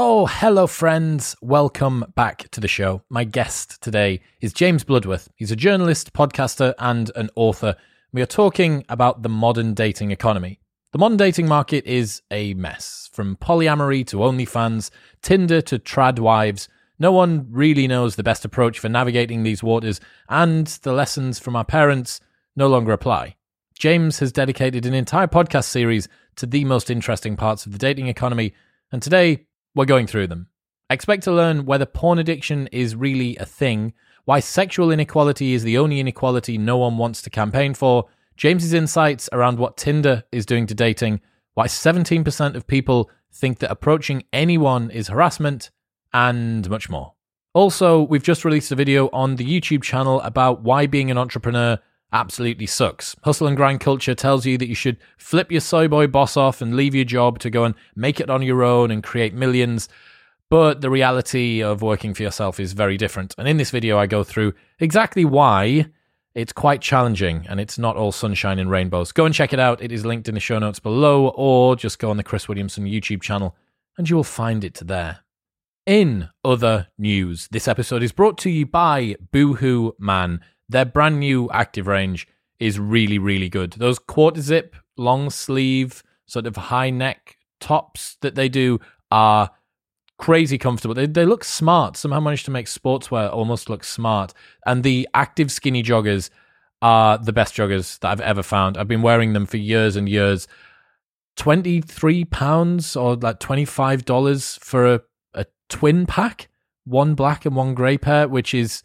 Oh, hello, friends. Welcome back to the show. My guest today is James Bloodworth. He's a journalist, podcaster, and an author. We are talking about the modern dating economy. The modern dating market is a mess. From polyamory to OnlyFans, Tinder to trad wives, no one really knows the best approach for navigating these waters, and the lessons from our parents no longer apply. James has dedicated an entire podcast series to the most interesting parts of the dating economy, and today we're going through them. Expect to learn whether porn addiction is really a thing, why sexual inequality is the only inequality no one wants to campaign for, James's insights around what Tinder is doing to dating, why 17% of people think that approaching anyone is harassment, and much more. Also, we've just released a video on the YouTube channel about why being an entrepreneur absolutely sucks. Hustle and grind culture tells you that you should flip your soy boy boss off and leave your job to go and make it on your own and create millions. But the reality of working for yourself is very different. And in this video, I go through exactly why it's quite challenging and it's not all sunshine and rainbows. Go and check it out. It is linked in the show notes below, or just go on the Chris Williamson YouTube channel and you will find it there. In other news, this episode is brought to you by Boohoo Man. Their brand new active range is really, really good. Those quarter zip, long sleeve, sort of high neck tops that they do are crazy comfortable. They, they look smart. Somehow managed to make sportswear almost look smart. And the active skinny joggers are the best joggers that I've ever found. I've been wearing them for years and years. 23 pounds or like $25 for a, a twin pack, one black and one grey pair, which is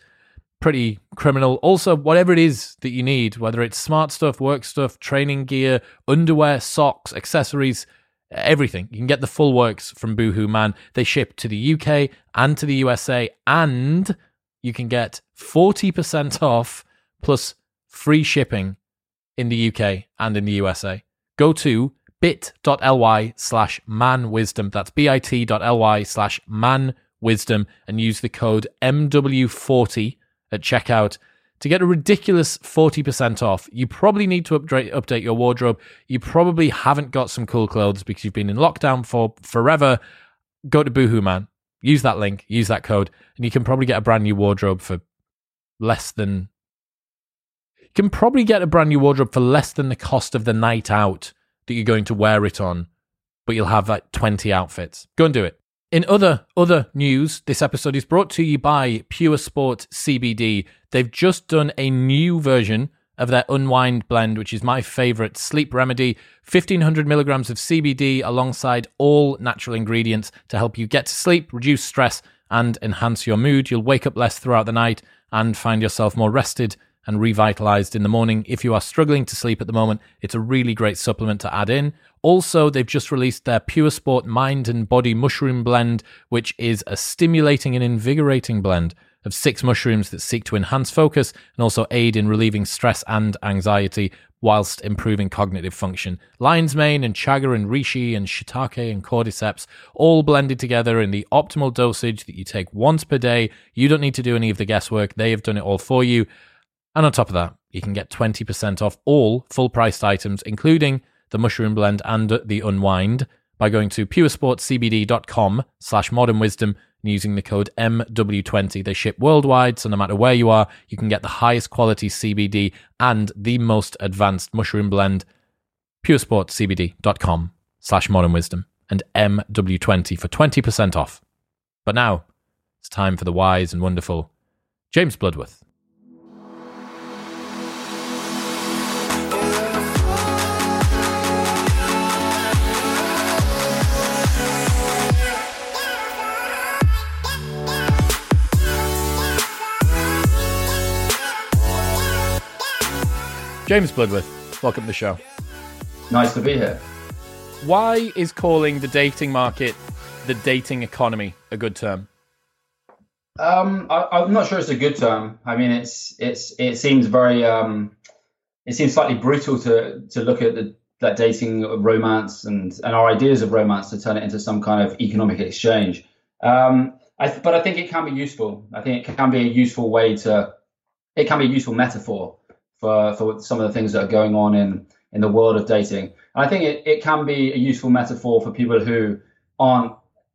pretty criminal. Also, whatever it is that you need, whether it's smart stuff, work stuff, training gear, underwear, socks, accessories, everything. You can get the full works from Boohoo Man. They ship to the UK and to the USA, and you can get 40% off plus free shipping in the UK and in the USA. Go to bit.ly slash manwisdom. That's bit.ly slash manwisdom and use the code MW40 at checkout to get a ridiculous 40% off. You probably need to update, update your wardrobe. You probably haven't got some cool clothes because you've been in lockdown for forever. Go to Boohoo Man, use that link, use that code, and you can probably get a brand new wardrobe for less than. You can probably get a brand new wardrobe for less than the cost of the night out that you're going to wear it on, but you'll have like 20 outfits. Go and do it. In other other news, this episode is brought to you by Pure Sport CBD. They've just done a new version of their Unwind blend, which is my favorite sleep remedy. 1500 milligrams of CBD alongside all natural ingredients to help you get to sleep, reduce stress, and enhance your mood. You'll wake up less throughout the night and find yourself more rested and revitalized in the morning. If you are struggling to sleep at the moment, it's a really great supplement to add in. Also, they've just released their Pure Sport Mind and Body Mushroom Blend, which is a stimulating and invigorating blend of six mushrooms that seek to enhance focus and also aid in relieving stress and anxiety whilst improving cognitive function. Lion's mane and chaga and reishi and shiitake and cordyceps all blended together in the optimal dosage that you take once per day. You don't need to do any of the guesswork. They have done it all for you. And on top of that, you can get 20% off all full priced items, including the mushroom blend and the unwind by going to puresportcbd.com slash modern wisdom and using the code MW20. They ship worldwide, so no matter where you are, you can get the highest quality CBD and the most advanced mushroom blend. puresportcbd.com slash modern wisdom and MW20 for 20% off. But now, it's time for the wise and wonderful James Bloodworth. James Bloodworth, welcome to the show. Nice to be here. Why is calling the dating market the dating economy a good term? Um, I, am not sure it's a good term. I mean, it's it's it seems very um, it seems slightly brutal to to look at the that dating romance and and our ideas of romance to turn it into some kind of economic exchange. Um, I, but I think it can be useful. I think it can be a useful way to it can be a useful metaphor for, for some of the things that are going on in, in the world of dating. And I think it, it can be a useful metaphor for people who aren't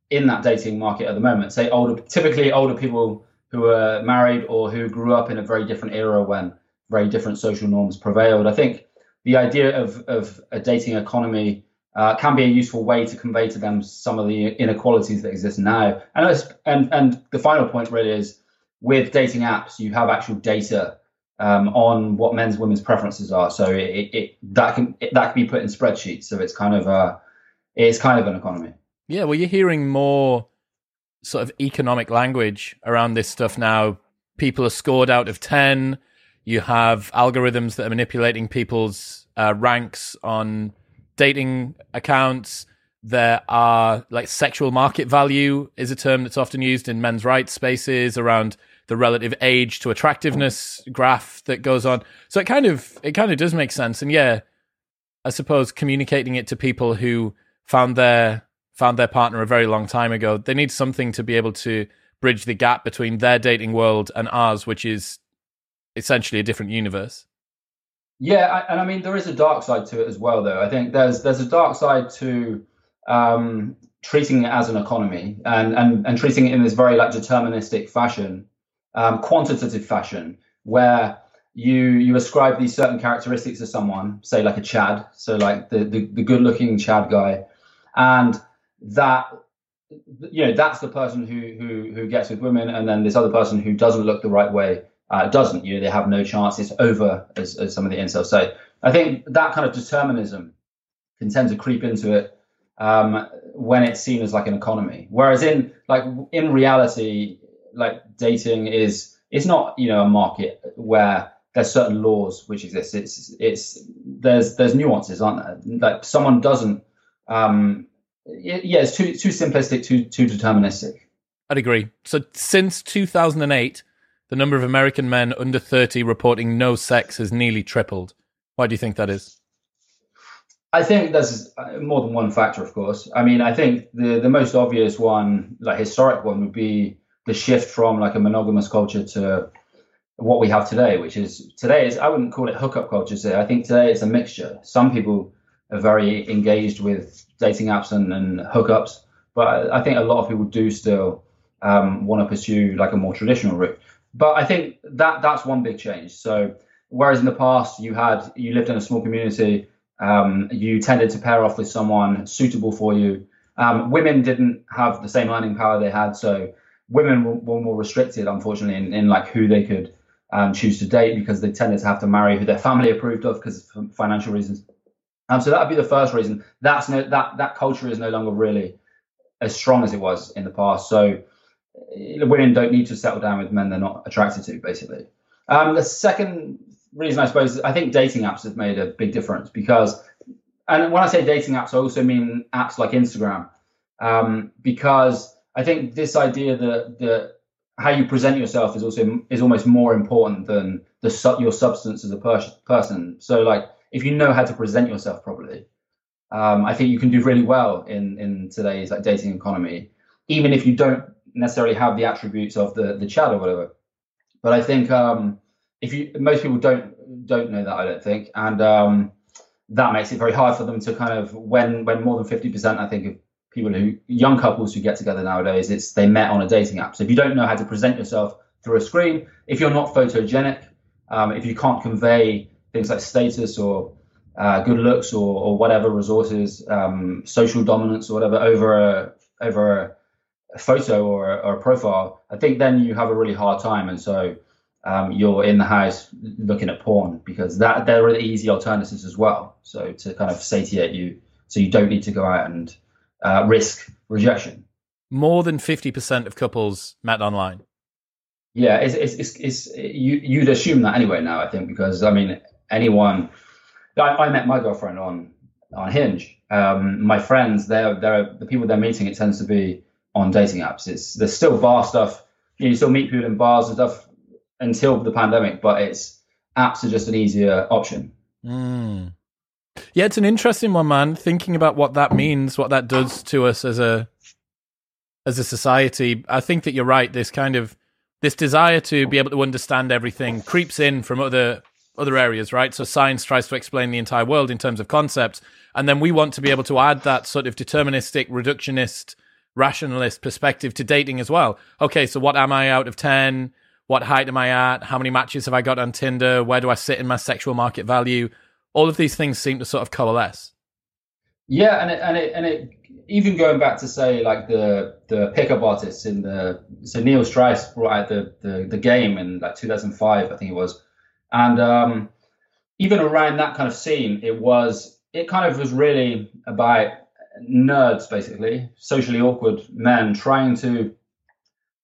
in that dating market at the moment. Say older, typically older people who are married or who grew up in a very different era when very different social norms prevailed. I think the idea of of a dating economy uh, can be a useful way to convey to them some of the inequalities that exist now. And and and the final point really is with dating apps, you have actual data um, on what men's women's preferences are. So it, it that can it, that can be put in spreadsheets. So it's kind of a it's kind of an economy. Yeah, well, you're hearing more sort of economic language around this stuff now. People are scored out of ten. You have algorithms that are manipulating people's uh, ranks on dating accounts. There are like sexual market value is a term that's often used in men's rights spaces around the relative age to attractiveness graph that goes on. So it kind of it kind of does make sense. And yeah, I suppose communicating it to people who found their found their partner a very long time ago, they need something to be able to bridge the gap between their dating world and ours, which is essentially a different universe. Yeah, and I mean there is a dark side to it as well, though. I think there's there's a dark side to um, treating it as an economy and, and and treating it in this very like deterministic fashion um, quantitative fashion where you you ascribe these certain characteristics to someone, say like a Chad, so like the the, the good looking Chad guy, and that you know that's the person who who who gets with women, and then this other person who doesn't look the right way uh, doesn't. You know they have no chance. It's over, as, as some of the incels say. I think that kind of determinism can tend to creep into it um, when it's seen as like an economy, whereas in like in reality, like dating is it's not you know a market where there's certain laws which exist. It's it's there's there's nuances, aren't there? Like someone doesn't. Um, yeah, it's too too simplistic, too too deterministic. I'd agree. So since 2008, the number of American men under 30 reporting no sex has nearly tripled. Why do you think that is? I think there's more than one factor, of course. I mean, I think the the most obvious one, like historic one, would be the shift from like a monogamous culture to what we have today, which is today is I wouldn't call it hookup culture. I think today it's a mixture. Some people are very engaged with dating apps and, and hookups, but I think a lot of people do still um, want to pursue like a more traditional route. But I think that that's one big change. So whereas in the past you had you lived in a small community, um, you tended to pair off with someone suitable for you. Um, women didn't have the same earning power they had, so women were, were more restricted, unfortunately, in, in like who they could um, choose to date because they tended to have to marry who their family approved of because financial reasons. Um, so that would be the first reason. That's no that that culture is no longer really as strong as it was in the past. So uh, women don't need to settle down with men they're not attracted to, basically. Um, the second reason, I suppose, is I think dating apps have made a big difference because, and when I say dating apps, I also mean apps like Instagram, um, because I think this idea that how you present yourself is also is almost more important than the your substance as a per- person. So like if you know how to present yourself properly, um, I think you can do really well in in today's like dating economy, even if you don't necessarily have the attributes of the the Chad or whatever. But I think um, if you most people don't don't know that I don't think, and um, that makes it very hard for them to kind of when when more than fifty percent I think of people who young couples who get together nowadays it's they met on a dating app. So if you don't know how to present yourself through a screen if you're not photogenic um, if you can't convey things like status or uh, good looks or, or whatever resources um, social dominance or whatever over a over a photo or a, or a, profile i think then you have a really hard time. And so um, you're in the house looking at porn because that there are easy alternatives as well. So to kind of satiate you so you don't need to go out and uh, risk rejection. More than 50% of couples met online. Yeah, it's, it's, it's, it's, you, you'd assume that anyway now, I think, because I mean, anyone, I, I met my girlfriend on, on Hinge. Um, my friends, they're, they're, the people they're meeting, it tends to be on dating apps. It's, there's still bar stuff. You, know, you still meet people in bars and stuff until the pandemic, but it's apps are just an easier option. Mm. Yeah, it's an interesting one, man. Thinking about what that means, what that does to us as a as a society. I think that you're right. This kind of this desire to be able to understand everything creeps in from other other areas, right? So science tries to explain the entire world in terms of concepts, and then we want to be able to add that sort of deterministic, reductionist rationalist perspective to dating as well. Okay, so what am I out of 10? What height am I at? How many matches have I got on Tinder? Where do I sit in my sexual market value? All of these things seem to sort of coalesce. Yeah, and it, and it and it even going back to say like the the pickup artists in the so Neil Strauss brought out the the, the game in like 2005, I think it was, and um, even around that kind of scene, it was it kind of was really about nerds basically, socially awkward men trying to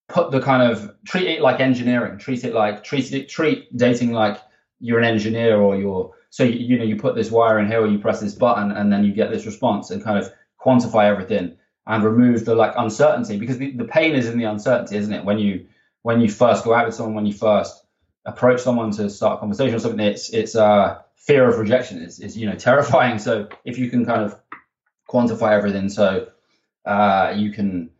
put the kind of treat it like engineering, treat it like treat it treat dating like you're an engineer or you're so you, you know you put this wire in here or you press this button and then you get this response and kind of quantify everything and remove the like uncertainty because the, the pain is in the uncertainty isn't it? When you when you first go out with someone when you first approach someone to start a conversation or something it's it's uh fear of rejection is, is you know terrifying. So if you can kind of quantify everything so uh you can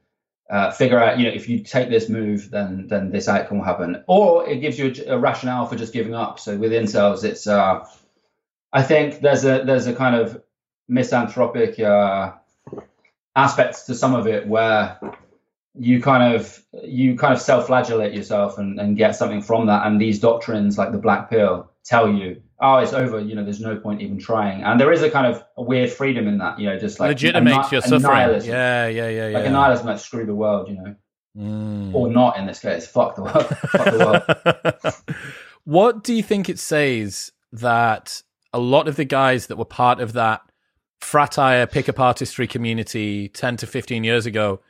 uh, figure out, you know, if you take this move, then then this outcome will happen, or it gives you a, a rationale for just giving up. So with incels, it's uh, I think there's a there's a kind of misanthropic uh, aspects to some of it where you kind of you kind of self-flagellate yourself and, and get something from that. And these doctrines like the black pill tell you oh it's over. You know there's no point even trying. And there is a kind of a weird freedom in that you know just like legitimates your suffering. yeah yeah yeah yeah like a nihilism like screw the world you know. Mm. or not in this case. Fuck the world. Fuck the world. What do you think it says that a lot of the guys that were part of that fratire pickup artistry community 10 to 15 years ago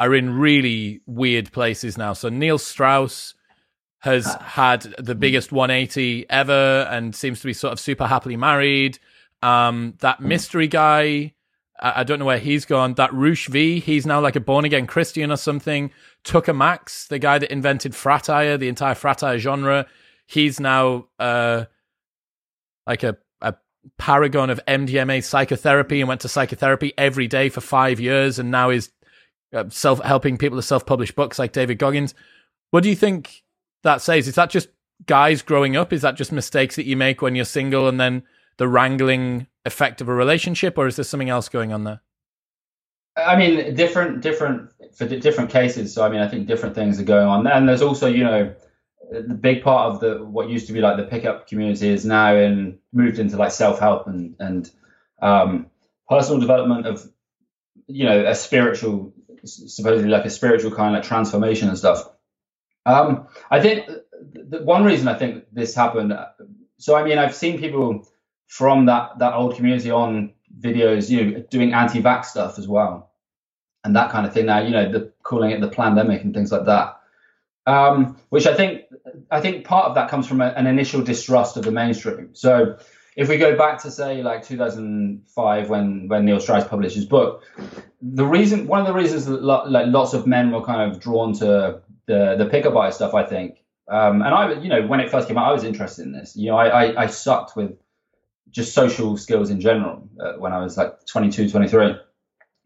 are in really weird places now. So Neil Strauss has had the biggest 180 ever and seems to be sort of super happily married. Um, that mystery guy, I, I don't know where he's gone. That Roosh V, he's now like a born again Christian or something. Tucker Max, the guy that invented fratire, the entire fratire genre, he's now uh, like a paragon of MDMA psychotherapy and went to psychotherapy every day for five years and now is uh, self helping people to self publish books like David Goggins. What do you think that says? Is that just guys growing up? Is that just mistakes that you make when you're single and then the wrangling effect of a relationship, or is there something else going on there? I mean, different, different for different cases. So, I mean, I think different things are going on, and there's also, you know, the big part of the what used to be like the pickup community is now in moved into like self help and and um, personal development of you know a spiritual supposedly like a spiritual kind of like transformation and stuff. Um, I think the one reason I think this happened. So I mean, I've seen people from that that old community on videos, you know, doing anti-vax stuff as well, and that kind of thing. Now, you know, the calling it the pandemic and things like that um, which I think I think part of that comes from a, an initial distrust of the mainstream. So if we go back to say like 2005 when when Neil Strauss published his book, the reason one of the reasons that lo- like lots of men were kind of drawn to the the pickup art stuff, I think. Um, and I, you know, when it first came out, I was interested in this. You know, I, I, I sucked with just social skills in general uh, when I was like 22, 23. And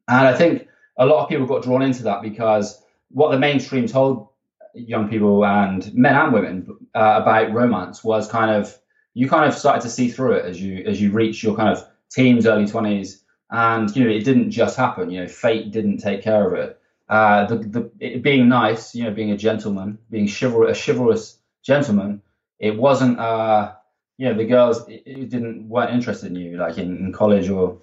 I think a lot of people got drawn into that because what the mainstream told young people and men and women uh, about romance was kind of you kind of started to see through it as you as you reach your kind of teens, early twenties, and you know it didn't just happen. You know, fate didn't take care of it. Uh, the the it, being nice, you know, being a gentleman, being chival- a chivalrous gentleman, it wasn't. Uh, you know, the girls it, it didn't weren't interested in you, like in, in college or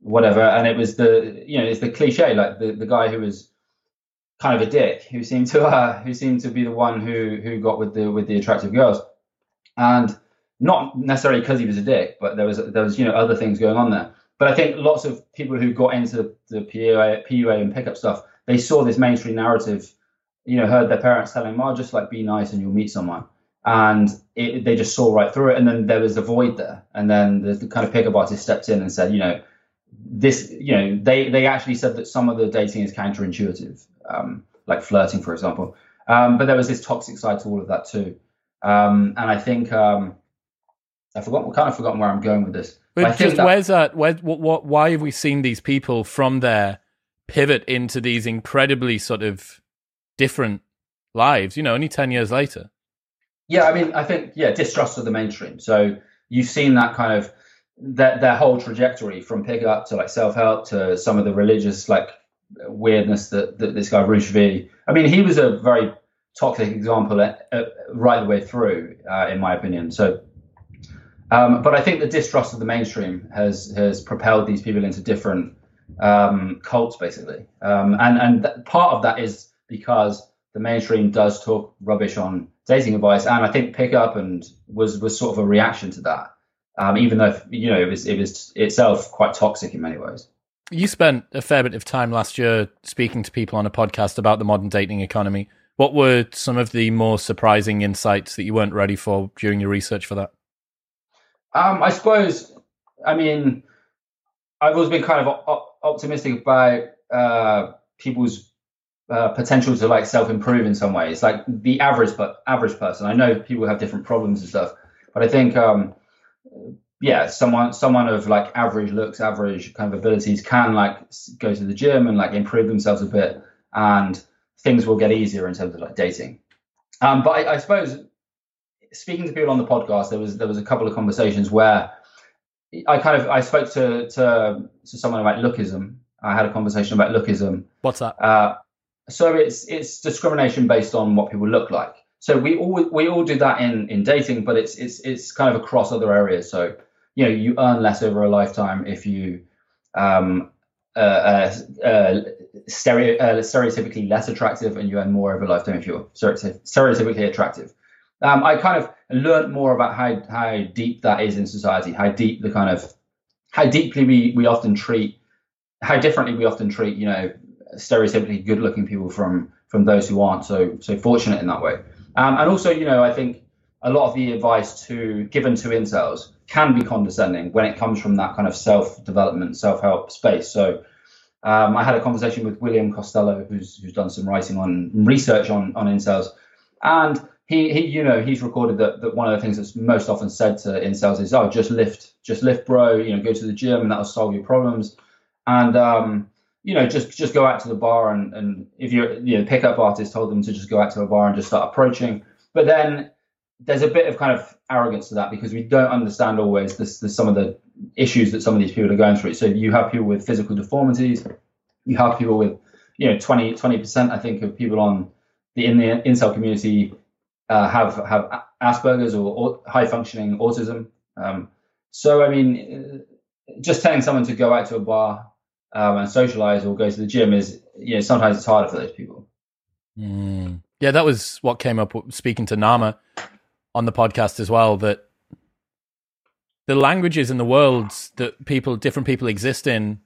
whatever. And it was the you know it's the cliche, like the the guy who was kind of a dick who seemed to uh, who seemed to be the one who who got with the with the attractive girls, and not necessarily because he was a dick, but there was there was you know other things going on there. But I think lots of people who got into the PUA, PUA and pickup stuff, they saw this mainstream narrative, you know, heard their parents telling them, "Oh, just like be nice and you'll meet someone," and it, they just saw right through it. And then there was a void there, and then the, the kind of pickup artist stepped in and said, you know, this, you know, they they actually said that some of the dating is counterintuitive um, like flirting, for example. Um, but there was this toxic side to all of that too. Um, and I think um, I forgot, kind of forgotten where I'm going with this. But, just that, where's that? Where, what, what, why have we seen these people from there pivot into these incredibly sort of different lives? You know, only ten years later. Yeah, I mean, I think yeah, distrust of the mainstream. So you've seen that kind of their their whole trajectory from pickup to like self help to some of the religious like weirdness that, that this guy Roosh V. I mean, he was a very toxic example at, at, right the way through, uh, in my opinion. So, um, but I think the distrust of the mainstream has has propelled these people into different um, cults, basically, um, and and th- part of that is because the mainstream does talk rubbish on dating advice, and I think pickup and was was sort of a reaction to that, um, even though you know it was it was itself quite toxic in many ways. You spent a fair bit of time last year speaking to people on a podcast about the modern dating economy. What were some of the more surprising insights that you weren't ready for during your research for that? Um, I suppose, I mean, I've always been kind of op- optimistic about uh, people's uh, potential to like self-improve in some ways. Like the average, but average person. I know people have different problems and stuff, but I think um, yeah, someone someone of like average looks, average kind of abilities can like go to the gym and like improve themselves a bit, and things will get easier in terms of like dating. Um, but I, I suppose speaking to people on the podcast, there was there was a couple of conversations where I kind of I spoke to to to someone about lookism. I had a conversation about lookism. What's that? Uh, so it's it's discrimination based on what people look like. So we all we all do that in in dating, but it's it's it's kind of across other areas. So you know you earn less over a lifetime if you um, uh, uh, uh, stereo, uh, stereotypically less attractive, and you earn more over a lifetime if you're stereotypically attractive. Um, I kind of learned more about how how deep that is in society, how deep the kind of how deeply we we often treat, how differently we often treat, you know, stereotypically good-looking people from from those who aren't so so fortunate in that way. Um, and also, you know, I think a lot of the advice to given to incels can be condescending when it comes from that kind of self-development, self-help space. So um, I had a conversation with William Costello, who's who's done some writing on research on on incels, and he, he you know he's recorded that, that one of the things that's most often said to incels is oh just lift just lift bro you know go to the gym and that'll solve your problems. And um, you know just just go out to the bar and and if you're you know pickup artist told them to just go out to a bar and just start approaching. But then there's a bit of kind of arrogance to that because we don't understand always this, this some of the issues that some of these people are going through so you have people with physical deformities you have people with you know 20 20% i think of people on the in the incel community uh, have have Asperger's or, or high functioning autism. Um, so I mean, just telling someone to go out to a bar um, and socialize or go to the gym is you know sometimes it's harder for those people. Mm. Yeah, that was what came up speaking to Nama on the podcast as well. That the languages in the worlds that people, different people exist in,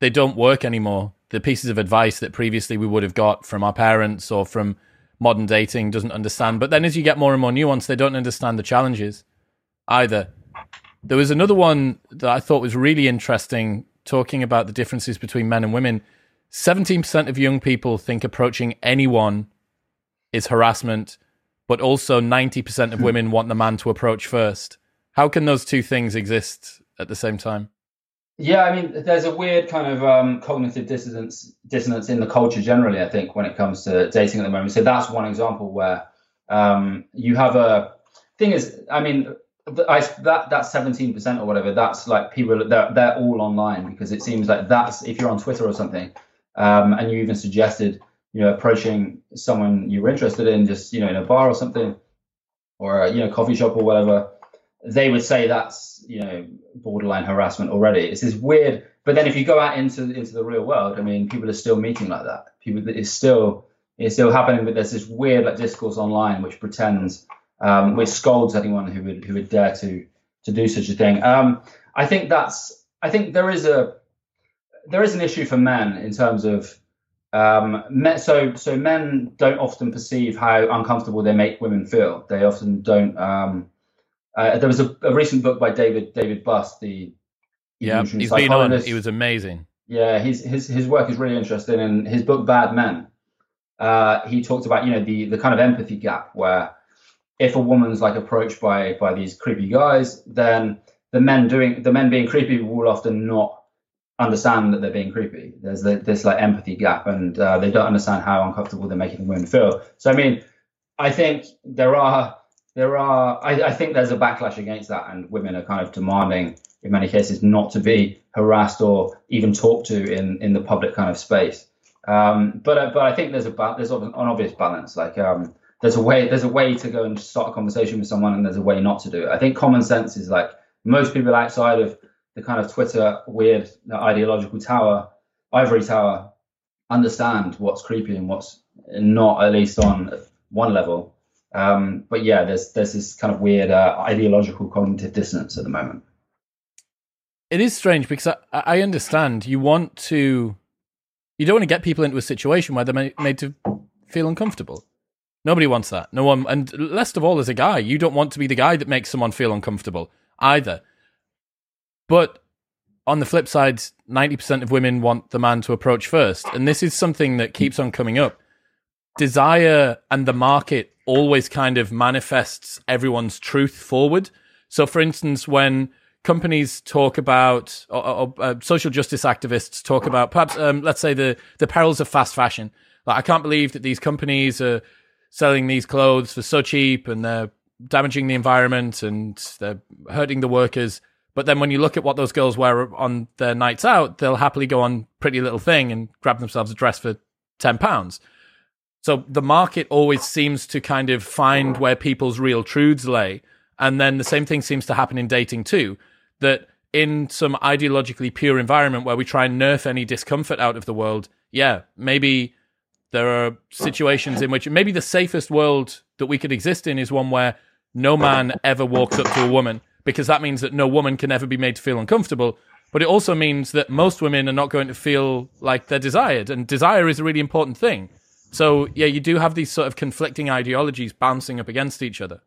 they don't work anymore. The pieces of advice that previously we would have got from our parents or from modern dating doesn't understand. But then as you get more and more nuanced, they don't understand the challenges either. There was another one that I thought was really interesting, talking about the differences between men and women. 17% of young people think approaching anyone is harassment, but also 90% of women want the man to approach first. How can those two things exist at the same time? Yeah, I mean, there's a weird kind of um, cognitive dissonance dissonance in the culture generally. I think when it comes to dating at the moment. So that's one example where um, you have a thing is, I mean, I, that that 17% or whatever. That's like people they're they're all online because it seems like that's if you're on Twitter or something, um, and you even suggested you know approaching someone you were interested in, just you know in a bar or something, or a, you know coffee shop or whatever they would say that's you know borderline harassment already. It's this weird. But then if you go out into into the real world, I mean, people are still meeting like that. People it's still it's still happening, but there's this weird like discourse online which pretends, um, which scolds anyone who would who would dare to to do such a thing. Um, I think that's I think there is a there is an issue for men in terms of um, so so men don't often perceive how uncomfortable they make women feel. They often don't. Um, uh, there was a, a, recent book by David David Buss, the yeah, he's been on. He was amazing. Yeah, his his his work is really interesting, and his book Bad Men, uh, he talked about you know the the kind of empathy gap where if a woman's like approached by by these creepy guys, then the men doing the men being creepy will often not understand that they're being creepy. There's the, this like empathy gap, and uh, they don't understand how uncomfortable they're making women feel. So I mean, I think there are there are I, I, think there's a backlash against that and women are kind of demanding in many cases not to be harassed or even talked to in in the public kind of space Um, but uh, but I think there's a there's an obvious balance. Like um, there's a way there's a way to go and start a conversation with someone, and there's a way not to do it. I think common sense is like most people outside of the kind of Twitter weird ideological tower, ivory tower, understand what's creepy and what's not, at least on one level. Um, but yeah, there's there's this kind of weird uh, ideological cognitive dissonance at the moment. It is strange because I, I understand you want to, you don't want to get people into a situation where they're made to feel uncomfortable. Nobody wants that. No one, and least of all as a guy, you don't want to be the guy that makes someone feel uncomfortable either. But on the flip side, 90% of women want the man to approach first. And this is something that keeps on coming up. Desire and the market always kind of manifests everyone's truth forward. So, for instance, when companies talk about, or, or uh, social justice activists talk about, perhaps, um, let's say, the, the perils of fast fashion. Like, I can't believe that these companies are selling these clothes for so cheap and they're damaging the environment and they're hurting the workers. But then when you look at what those girls wear on their nights out, they'll happily go on Pretty Little Thing and grab themselves a dress for ten pounds. So the market always seems to kind of find where people's real truths lay. And then the same thing seems to happen in dating too. That in some ideologically pure environment where we try and nerf any discomfort out of the world, yeah, maybe there are situations in which maybe the safest world that we could exist in is one where no man ever walks up to a woman because that means that no woman can ever be made to feel uncomfortable. But it also means that most women are not going to feel like they're desired, and desire is a really important thing. So yeah, you do have these sort of conflicting ideologies bouncing up against each other.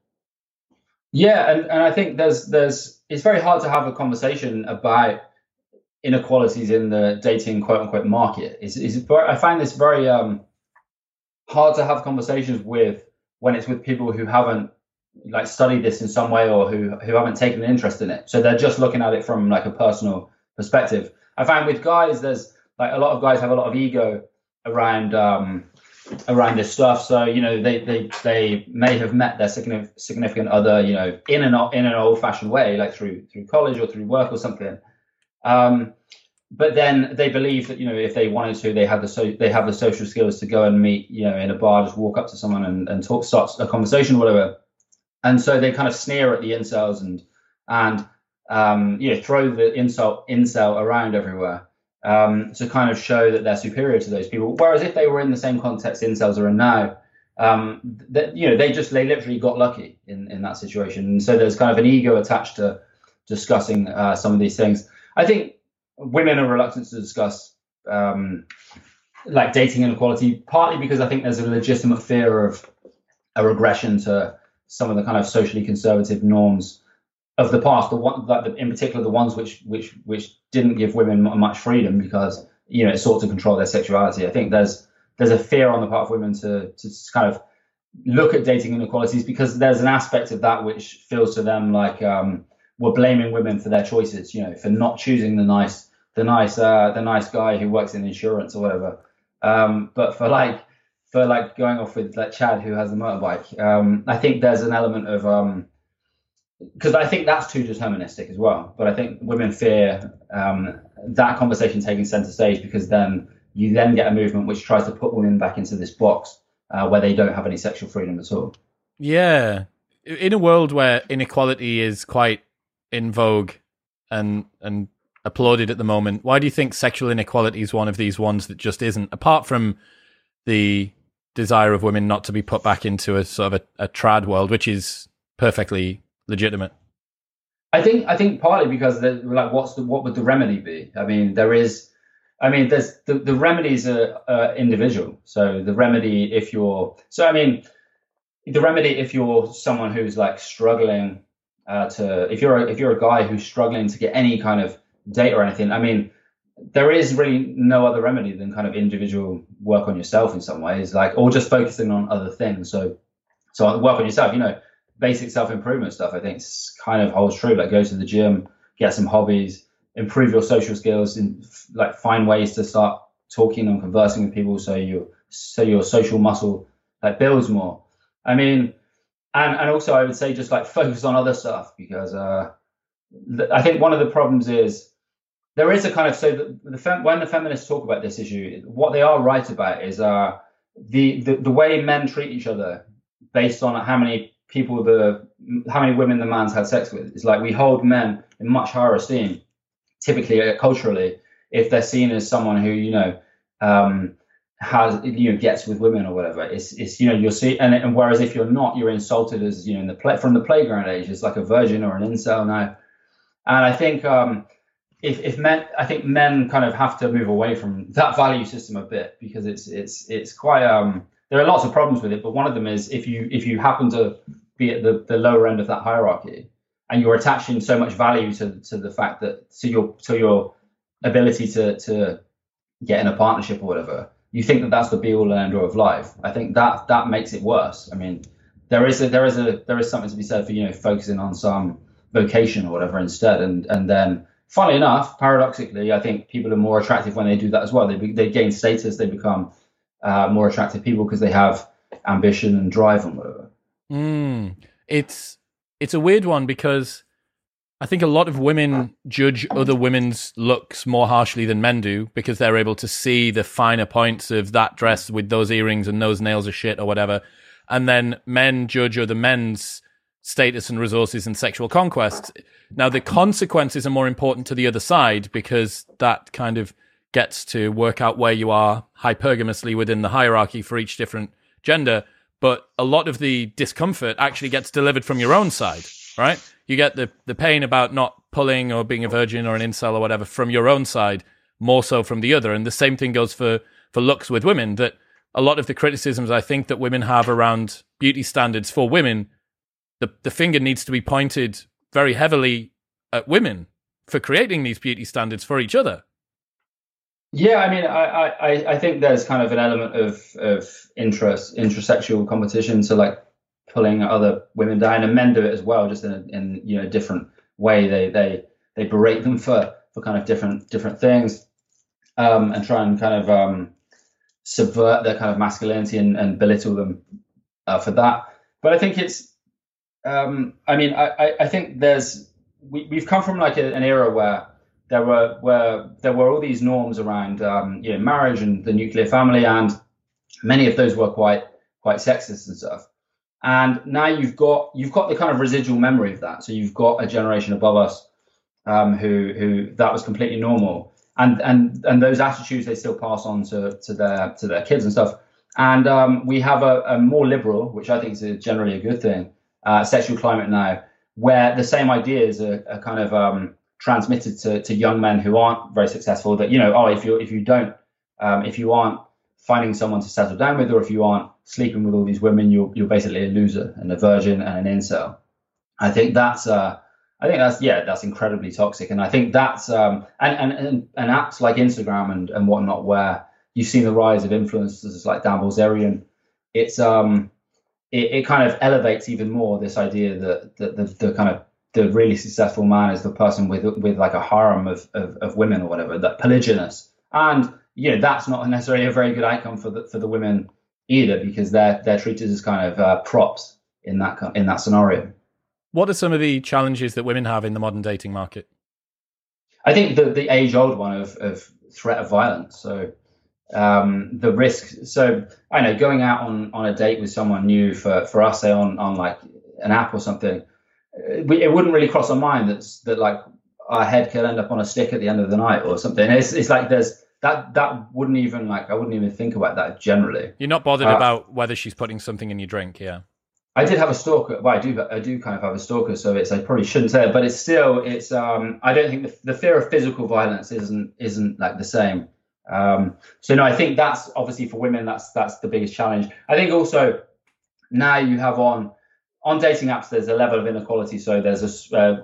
Yeah, and, and I think there's there's it's very hard to have a conversation about inequalities in the dating quote unquote market. Is is I find this very um hard to have conversations with when it's with people who haven't like studied this in some way or who who haven't taken an interest in it. So they're just looking at it from like a personal perspective. I find with guys, there's like a lot of guys have a lot of ego around um, around this stuff. So you know they they they may have met their significant other you know in an in an old fashioned way, like through through college or through work or something. Um, but then they believe that you know if they wanted to, they have the so they have the social skills to go and meet you know in a bar, just walk up to someone and, and talk, start a conversation, whatever and so they kind of sneer at the incels and and um, you know throw the insult incel around everywhere um, to kind of show that they're superior to those people. Whereas if they were in the same context incels are in now, um, that you know they just they literally got lucky in in that situation, and so there's kind of an ego attached to discussing uh, some of these things. I think women are reluctant to discuss um, like dating inequality, partly because I think there's a legitimate fear of a regression to some of the kind of socially conservative norms of the past, the one in particular the ones which which which didn't give women much freedom because you know it sought to control their sexuality. I think there's there's a fear on the part of women to to kind of look at dating inequalities because there's an aspect of that which feels to them like um, we're blaming women for their choices, you know, for not choosing the nice the nice uh, the nice guy who works in insurance or whatever. Um, but for like for like going off with like Chad who has the motorbike, um, I think there's an element of um, because I think that's too deterministic as well. But I think women fear um, that conversation taking center stage because then you then get a movement which tries to put women back into this box uh, where they don't have any sexual freedom at all. Yeah, in a world where inequality is quite in vogue and and applauded at the moment, why do you think sexual inequality is one of these ones that just isn't? Apart from the desire of women not to be put back into a sort of a, a trad world, which is perfectly legitimate. I think I think partly because like what's the what would the remedy be? I mean, there is, I mean, there's the the remedies are, are individual. So the remedy if you're so I mean, the remedy if you're someone who's like struggling uh, to if you're a, if you're a guy who's struggling to get any kind of date or anything. I mean, there is really no other remedy than kind of individual work on yourself in some ways, like or just focusing on other things. So, so work on yourself. You know, basic self improvement stuff. I think kind of holds true. Like go to the gym, get some hobbies, improve your social skills, and like find ways to start talking and conversing with people, so you so your social muscle like builds more. I mean, and and also I would say just like focus on other stuff because uh, I think one of the problems is there is a kind of so the, the fem, when the feminists talk about this issue, what they are right about is uh, the, the the way men treat each other based on how many people the how many women the man's had sex with. It's like we hold men in much higher esteem, typically uh, culturally, if they're seen as someone who you know um, has you know gets with women or whatever. It's it's you know you'll see and, and whereas if you're not, you're insulted as you know in the play from the playground age. It's like a virgin or an incel now, and I think. Um, if, if men, I think men kind of have to move away from that value system a bit because it's it's it's quite um there are lots of problems with it, but one of them is if you if you happen to be at the, the lower end of that hierarchy and you're attaching so much value to to the fact that to your to your ability to to get in a partnership or whatever, you think that that's the be all and end all of life. I think that that makes it worse. I mean, there is a there is a there is something to be said for you know focusing on some vocation or whatever instead, and and then funnily enough, paradoxically, I think people are more attractive when they do that as well. They they gain status, they become uh, more attractive people because they have ambition and drive and whatever. Mm, it's it's a weird one because I think a lot of women judge other women's looks more harshly than men do because they're able to see the finer points of that dress with those earrings and those nails are shit or whatever. And then men judge other men's status and resources and sexual conquest. Now, the consequences are more important to the other side because that kind of gets to work out where you are hypergamously within the hierarchy for each different gender. But a lot of the discomfort actually gets delivered from your own side, right? You get the, the pain about not pulling or being a virgin or an incel or whatever from your own side, more so from the other. And the same thing goes for, for looks with women, that a lot of the criticisms I think that women have around beauty standards for women, the, the finger needs to be pointed very heavily at women for creating these beauty standards for each other. Yeah, I mean, I, I, I think there's kind of an element of of interest, intersexual competition, so like pulling other women down, and men do it as well, just in a, in you know different way. They they they berate them for for kind of different different things, um, and try and kind of um, subvert their kind of masculinity and, and belittle them uh, for that. But I think it's, um, I mean, I, I, think there's we, we've come from like a, an era where there were where there were all these norms around um, you know marriage and the nuclear family, and many of those were quite quite sexist and stuff. And now you've got you've got the kind of residual memory of that. So you've got a generation above us um, who who that was completely normal, and and and those attitudes they still pass on to to their to their kids and stuff. And um, we have a, a, more liberal, which I think is a, generally a good thing, uh, sexual climate now, where the same ideas are, are kind of um, transmitted to, to young men who aren't very successful that you know oh if you if you don't um, if you aren't finding someone to settle down with or if you aren't sleeping with all these women you're you're basically a loser and a virgin and an incel i think that's uh i think that's yeah that's incredibly toxic. And i think that's um and and and, and apps like instagram and and whatnot where you've seen the rise of influencers like dan bilzerian it's um it, it kind of elevates even more this idea that, that the, the kind of the really successful man is the person with with like a harem of, of, of women or whatever, that polygynous. And you know that's not necessarily a very good outcome for the for the women either because they're they're treated as kind of uh, props in that in that scenario. What are some of the challenges that women have in the modern dating market? I think the the age old one of of threat of violence. So um, the risk. So I know going out on on a date with someone new for for us, say on on like an app or something it wouldn't really cross our mind that that like our head could end up on a stick at the end of the night or something. It's it's like there's that that wouldn't even like I wouldn't even think about that generally. You're not bothered uh, about whether she's putting something in your drink, yeah. I did have a stalker. Well, I do. I do kind of have a stalker, so it's. I probably shouldn't say it, but it's still. It's. Um. I don't think the, the fear of physical violence isn't isn't like the same. Um. So no, I think that's obviously for women. That's that's the biggest challenge. I think also now you have on on dating apps, there's a level of inequality. So there's a uh,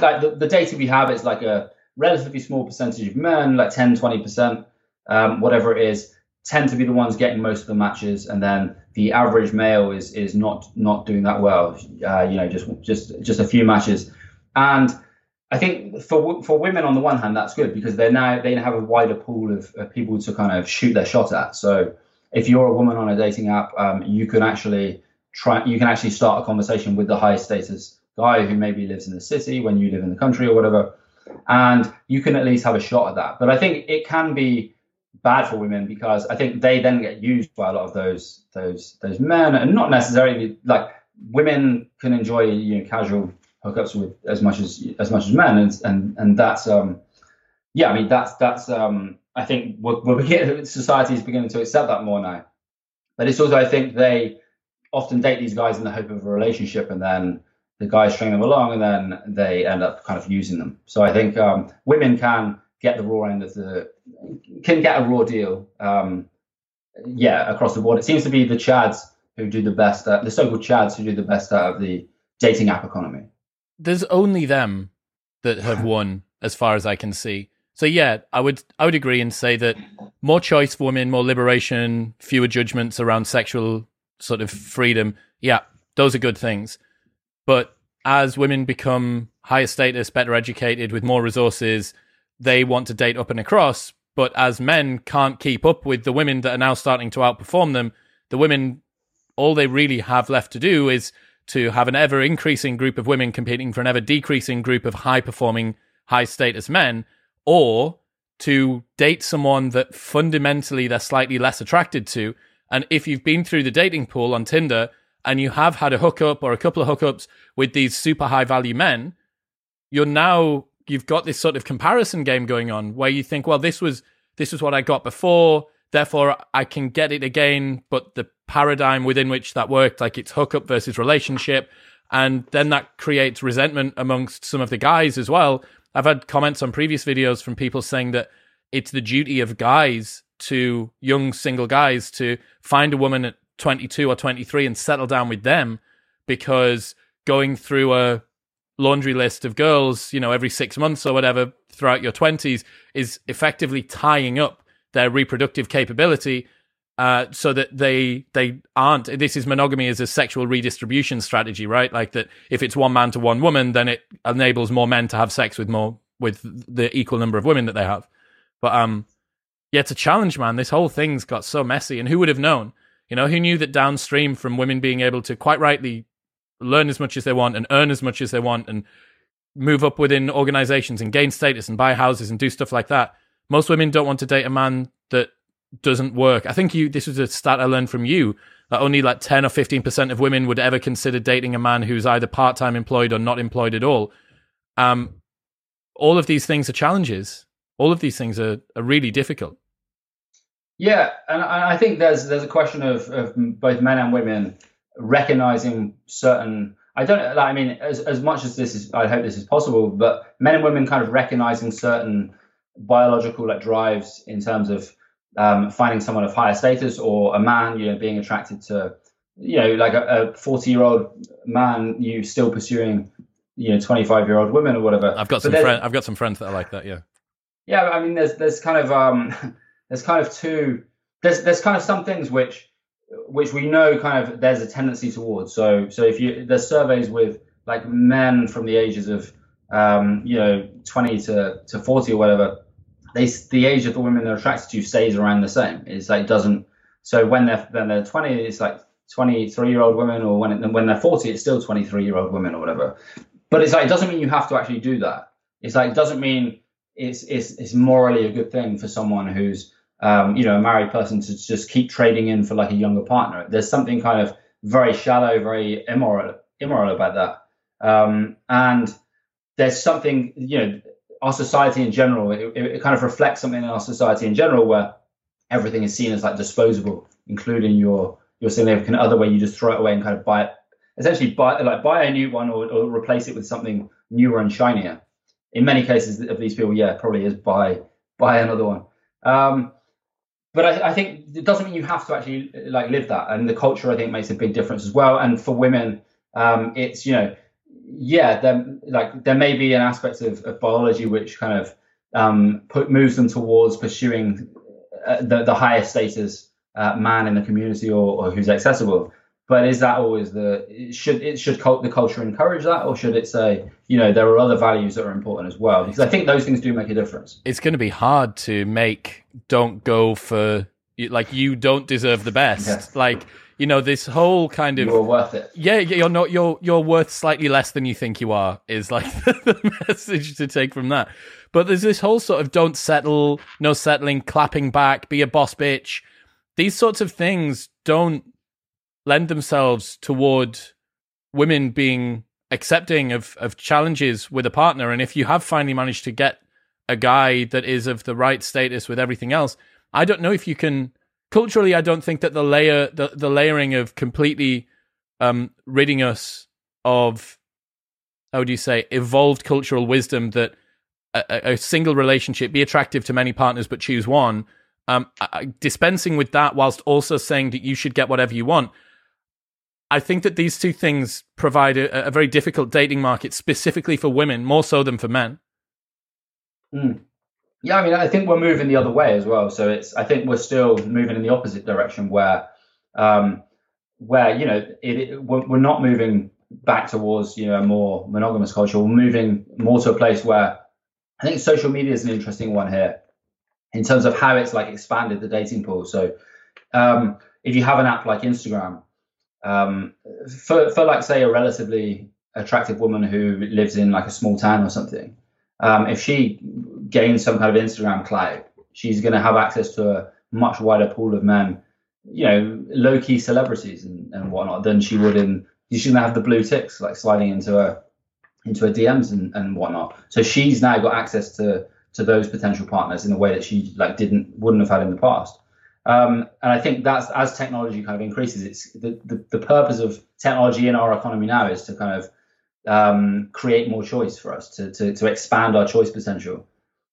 like the, the, data we have is like a relatively small percentage of men, like 10, 20 percent, um, whatever it is, tend to be the ones getting most of the matches, and then the average male is is not not doing that well. Uh, you know, just just just a few matches, and I think for for women on the one hand that's good because they're now they have a wider pool of, of people to kind of shoot their shot at. So if you're a woman on a dating app, um, you can actually try you can actually start a conversation with the highest status guy who maybe lives in the city when you live in the country or whatever and you can at least have a shot at that. But I think it can be bad for women because I think they then get used by a lot of those those those men, and not necessarily like women can enjoy you know casual hookups with as much as as much as men, and and and that's um yeah, I mean that's that's um I think we're, we're beginning, society is beginning to accept that more now. But it's also I think they often date these guys in the hope of a relationship, and then the guys string them along, and then they end up kind of using them. So I think um, women can get the raw end of the can get a raw deal. Um, yeah, across the board, it seems to be the chads who do the best, uh, the so-called chads who do the best out of the dating app economy. There's only them that have won, as far as I can see. So yeah, I would I would agree and say that more choice for women, more liberation, fewer judgments around sexual sort of freedom. Yeah, those are good things. But as women become higher status, better educated, with more resources, they want to date up and across. But as men can't keep up with the women that are now starting to outperform them, the women, all they really have left to do is to have an ever increasing group of women competing for an ever decreasing group of high performing, high status men, or to date someone that fundamentally they're slightly less attracted to. And if you've been through the dating pool on Tinder and you have had a hookup or a couple of hookups with these super high value men, you're now you've got this sort of comparison game going on where you think, well, this was this was what I got before, therefore I can get it again, but the paradigm within which that worked, like it's hookup versus relationship, and then that creates resentment amongst some of the guys as well. I've had comments on previous videos from people saying that it's the duty of guys to young single guys to find a woman at 22 or 23 and settle down with them because going through a laundry list of girls, you know, every six months or whatever throughout your 20s is effectively tying up their reproductive capability uh, so that they they aren't. This is monogamy as a sexual redistribution strategy, right? Like that, if it's one man to one woman, then it enables more men to have sex with more with the equal number of women that they have. But um, yeah, it's a challenge, man. This whole thing's got so messy, and who would have known? You know, who knew that downstream from women being able to quite rightly learn as much as they want and earn as much as they want and move up within organizations and gain status and buy houses and do stuff like that. Most women don't want to date a man that doesn't work. I think you this was a stat I learned from you that only like 10 or 15% of women would ever consider dating a man who's either part-time employed or not employed at all. Um all of these things are challenges. All of these things are, are really difficult. Yeah, and I think there's there's a question of, of both men and women recognizing certain I don't I mean as as much as this is I hope this is possible, but men and women kind of recognizing certain biological like drives in terms of um, finding someone of higher status or a man, you know, being attracted to, you know, like a 40 year old man, you still pursuing, you know, 25 year old women or whatever. I've got some friends. I've got some friends that are like that. Yeah. Yeah. I mean, there's, there's kind of, um, there's kind of two, there's, there's kind of some things which, which we know kind of there's a tendency towards. So, so if you there's surveys with like men from the ages of um, you know 20 to, to 40 or whatever, they the age of the women they're attracted to stays around the same. It's like doesn't. So when they're when they're 20, it's like 23 year old women, or when it, when they're 40, it's still 23 year old women or whatever. But it's like it doesn't mean you have to actually do that. It's like it doesn't mean it's it's it's morally a good thing for someone who's um, you know, a married person to just keep trading in for like a younger partner. There's something kind of very shallow, very immoral, immoral about that. Um, and there's something, you know, our society in general, it, it, kind of reflects something in our society in general where everything is seen as like disposable, including your your significant other, where you just throw it away and kind of buy it, essentially buy like buy a new one or, or replace it with something newer and shinier. In many cases of these people, yeah, probably is buy buy another one. Um, but I, I, think it doesn't mean you have to actually like live that. And the culture, I think, makes a big difference as well. And for women, um, it's you know, yeah, there like there may be an aspect of, of biology which kind of um, put moves them towards pursuing uh, the the higher status uh, man in the community or, or who's accessible. But is that always the should it should cult, the culture encourage that, or should it say you know there are other values that are important as well? Because I think those things do make a difference. It's going to be hard to make don't go for like you don't deserve the best. Like you know, this whole kind of you're worth it. Yeah, you're not you're you're worth slightly less than you think you are is like the message to take from that. But there's this whole sort of don't settle, no settling, clapping back, be a boss bitch. These sorts of things don't lend themselves toward women being accepting of of challenges with a partner. And if you have finally managed to get a guy that is of the right status with everything else, I don't know if you can culturally, I don't think that the layer, the, the layering of completely um, ridding us of, how would you say, evolved cultural wisdom that a, a single relationship be attractive to many partners but choose one, um, dispensing with that whilst also saying that you should get whatever you want. I think that these two things provide a, a very difficult dating market specifically for women, more so than for men. Mm. Yeah, I mean, I think we're moving the other way as well. So it's, I think we're still moving in the opposite direction where, um, where you know, it, it, we're, we're not moving back towards you know a more monogamous culture. We're moving more to a place where I think social media is an interesting one here in terms of how it's like expanded the dating pool. So um, if you have an app like Instagram, um, for for like say a relatively attractive woman who lives in like a small town or something, um, if she gains some kind of Instagram clout, she's going to have access to a much wider pool of men, you know, low key celebrities and, and whatnot than she would in. Going to have the blue ticks like sliding into her into her DMs and, and whatnot. So she's now got access to to those potential partners in a way that she like didn't wouldn't have had in the past. Um, and I think that's as technology kind of increases, it's the, the, the purpose of technology in our economy now is to kind of um, create more choice for us to, to, to expand our choice potential.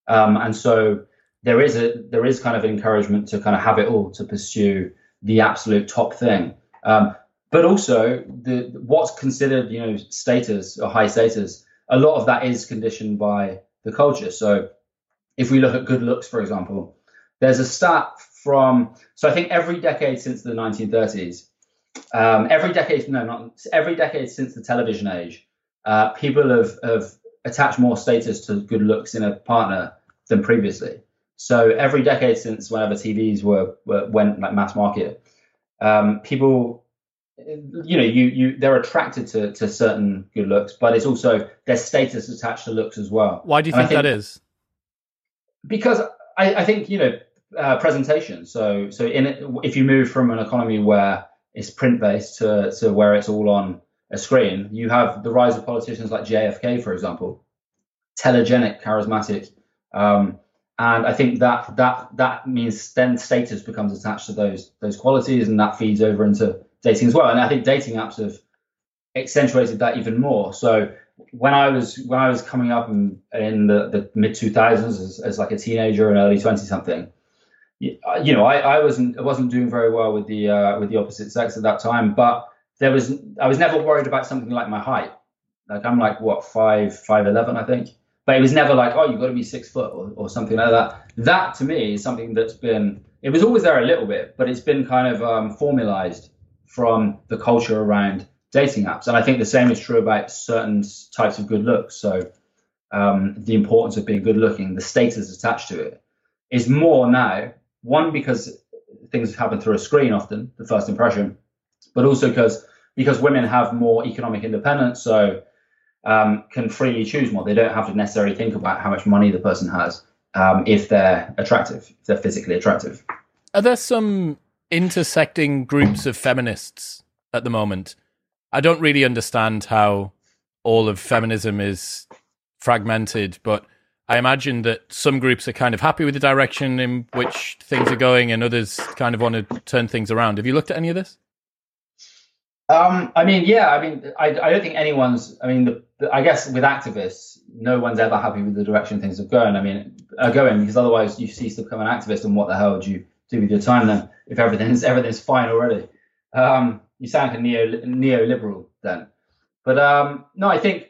Um, and so there is a there is kind of encouragement to kind of have it all to pursue the absolute top thing. Um, but also the what's considered you know status or high status. A lot of that is conditioned by the culture. So if we look at good looks, for example, there's a stat from so I think every decade since the 1930s, um, every decade no not every decade since the television age, uh, people have, have attached more status to good looks in a partner than previously. So every decade since whenever TVs were, were went like mass market, um, people, you know, you you they're attracted to to certain good looks, but it's also there's status attached to looks as well. Why do you think, think, that is? Because I, I think you know uh, presentation. So so in it, if you move from an economy where it's print based to to where it's all on a screen, you have the rise of politicians like JFK, for example, telegenic, charismatic, um, and I think that that that means then status becomes attached to those those qualities, and that feeds over into dating as well. And I think dating apps have accentuated that even more. So when I was when I was coming up in, in the, the mid two thousands as, as like a teenager and early twenty something, you know, I, I wasn't I wasn't doing very well with the uh, with the opposite sex at that time, but there was I was never worried about something like my height. Like I'm like what five five eleven I think, but it was never like oh you've got to be six foot or, or something like that. That to me is something that's been it was always there a little bit, but it's been kind of um, formalized from the culture around dating apps, and I think the same is true about certain types of good looks. So um, the importance of being good looking, the status attached to it, is more now. One because things happen through a screen often, the first impression, but also because because women have more economic independence, so um, can freely choose more. They don't have to necessarily think about how much money the person has um, if they're attractive, if they're physically attractive. Are there some intersecting groups of feminists at the moment? I don't really understand how all of feminism is fragmented, but I imagine that some groups are kind of happy with the direction in which things are going, and others kind of want to turn things around. Have you looked at any of this? Um, I mean, yeah, I mean, I, I don't think anyone's. I mean, the, the, I guess with activists, no one's ever happy with the direction things are going. I mean, are going because otherwise you cease to become an activist, and what the hell would you do with your time then if everything's everything's fine already? Um, you sound like a neo neoliberal then. But um, no, I think,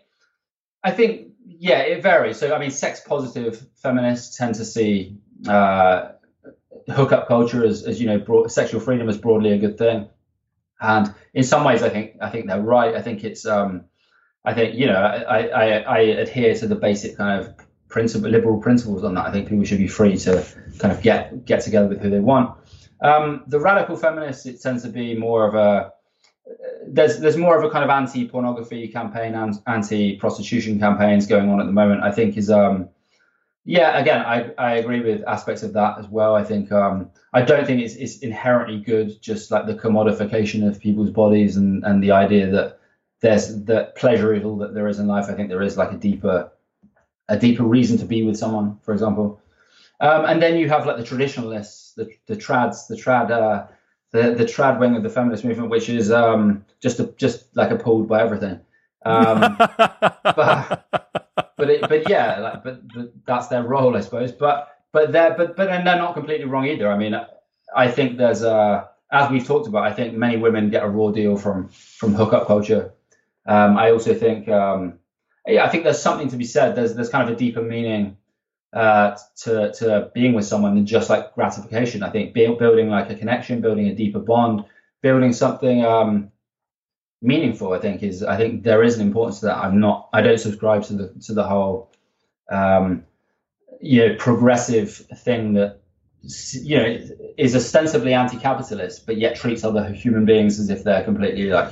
I think, yeah, it varies. So I mean, sex positive feminists tend to see uh, hookup culture as, as you know, sexual freedom as broadly a good thing. And in some ways, I think I think they're right. I think it's um, I think you know I, I, I adhere to the basic kind of principle liberal principles on that. I think people should be free to kind of get get together with who they want. Um, the radical feminists, it tends to be more of a there's there's more of a kind of anti-pornography campaign and anti-prostitution campaigns going on at the moment. I think is um yeah again I, I agree with aspects of that as well. I think um I don't think it's it's inherently good just like the commodification of people's bodies and and the idea that there's that pleasure is all that there is in life. I think there is like a deeper a deeper reason to be with someone, for example. Um, and then you have like the traditionalists, the the trads, the trad uh, the the trad wing of the feminist movement, which is um, just a, just like appalled by everything. Um, but but it, but yeah, like, but, but that's their role, I suppose. But but they're but but and they're not completely wrong either. I mean, I think there's a as we've talked about. I think many women get a raw deal from from hookup culture. Um, I also think um, yeah, I think there's something to be said. There's there's kind of a deeper meaning uh, to to being with someone than just like gratification. I think building like a connection, building a deeper bond, building something um, meaningful. I think is I think there is an importance to that. I'm not. I don't subscribe to the to the whole um, you know progressive thing that you know is ostensibly anti-capitalist, but yet treats other human beings as if they're completely like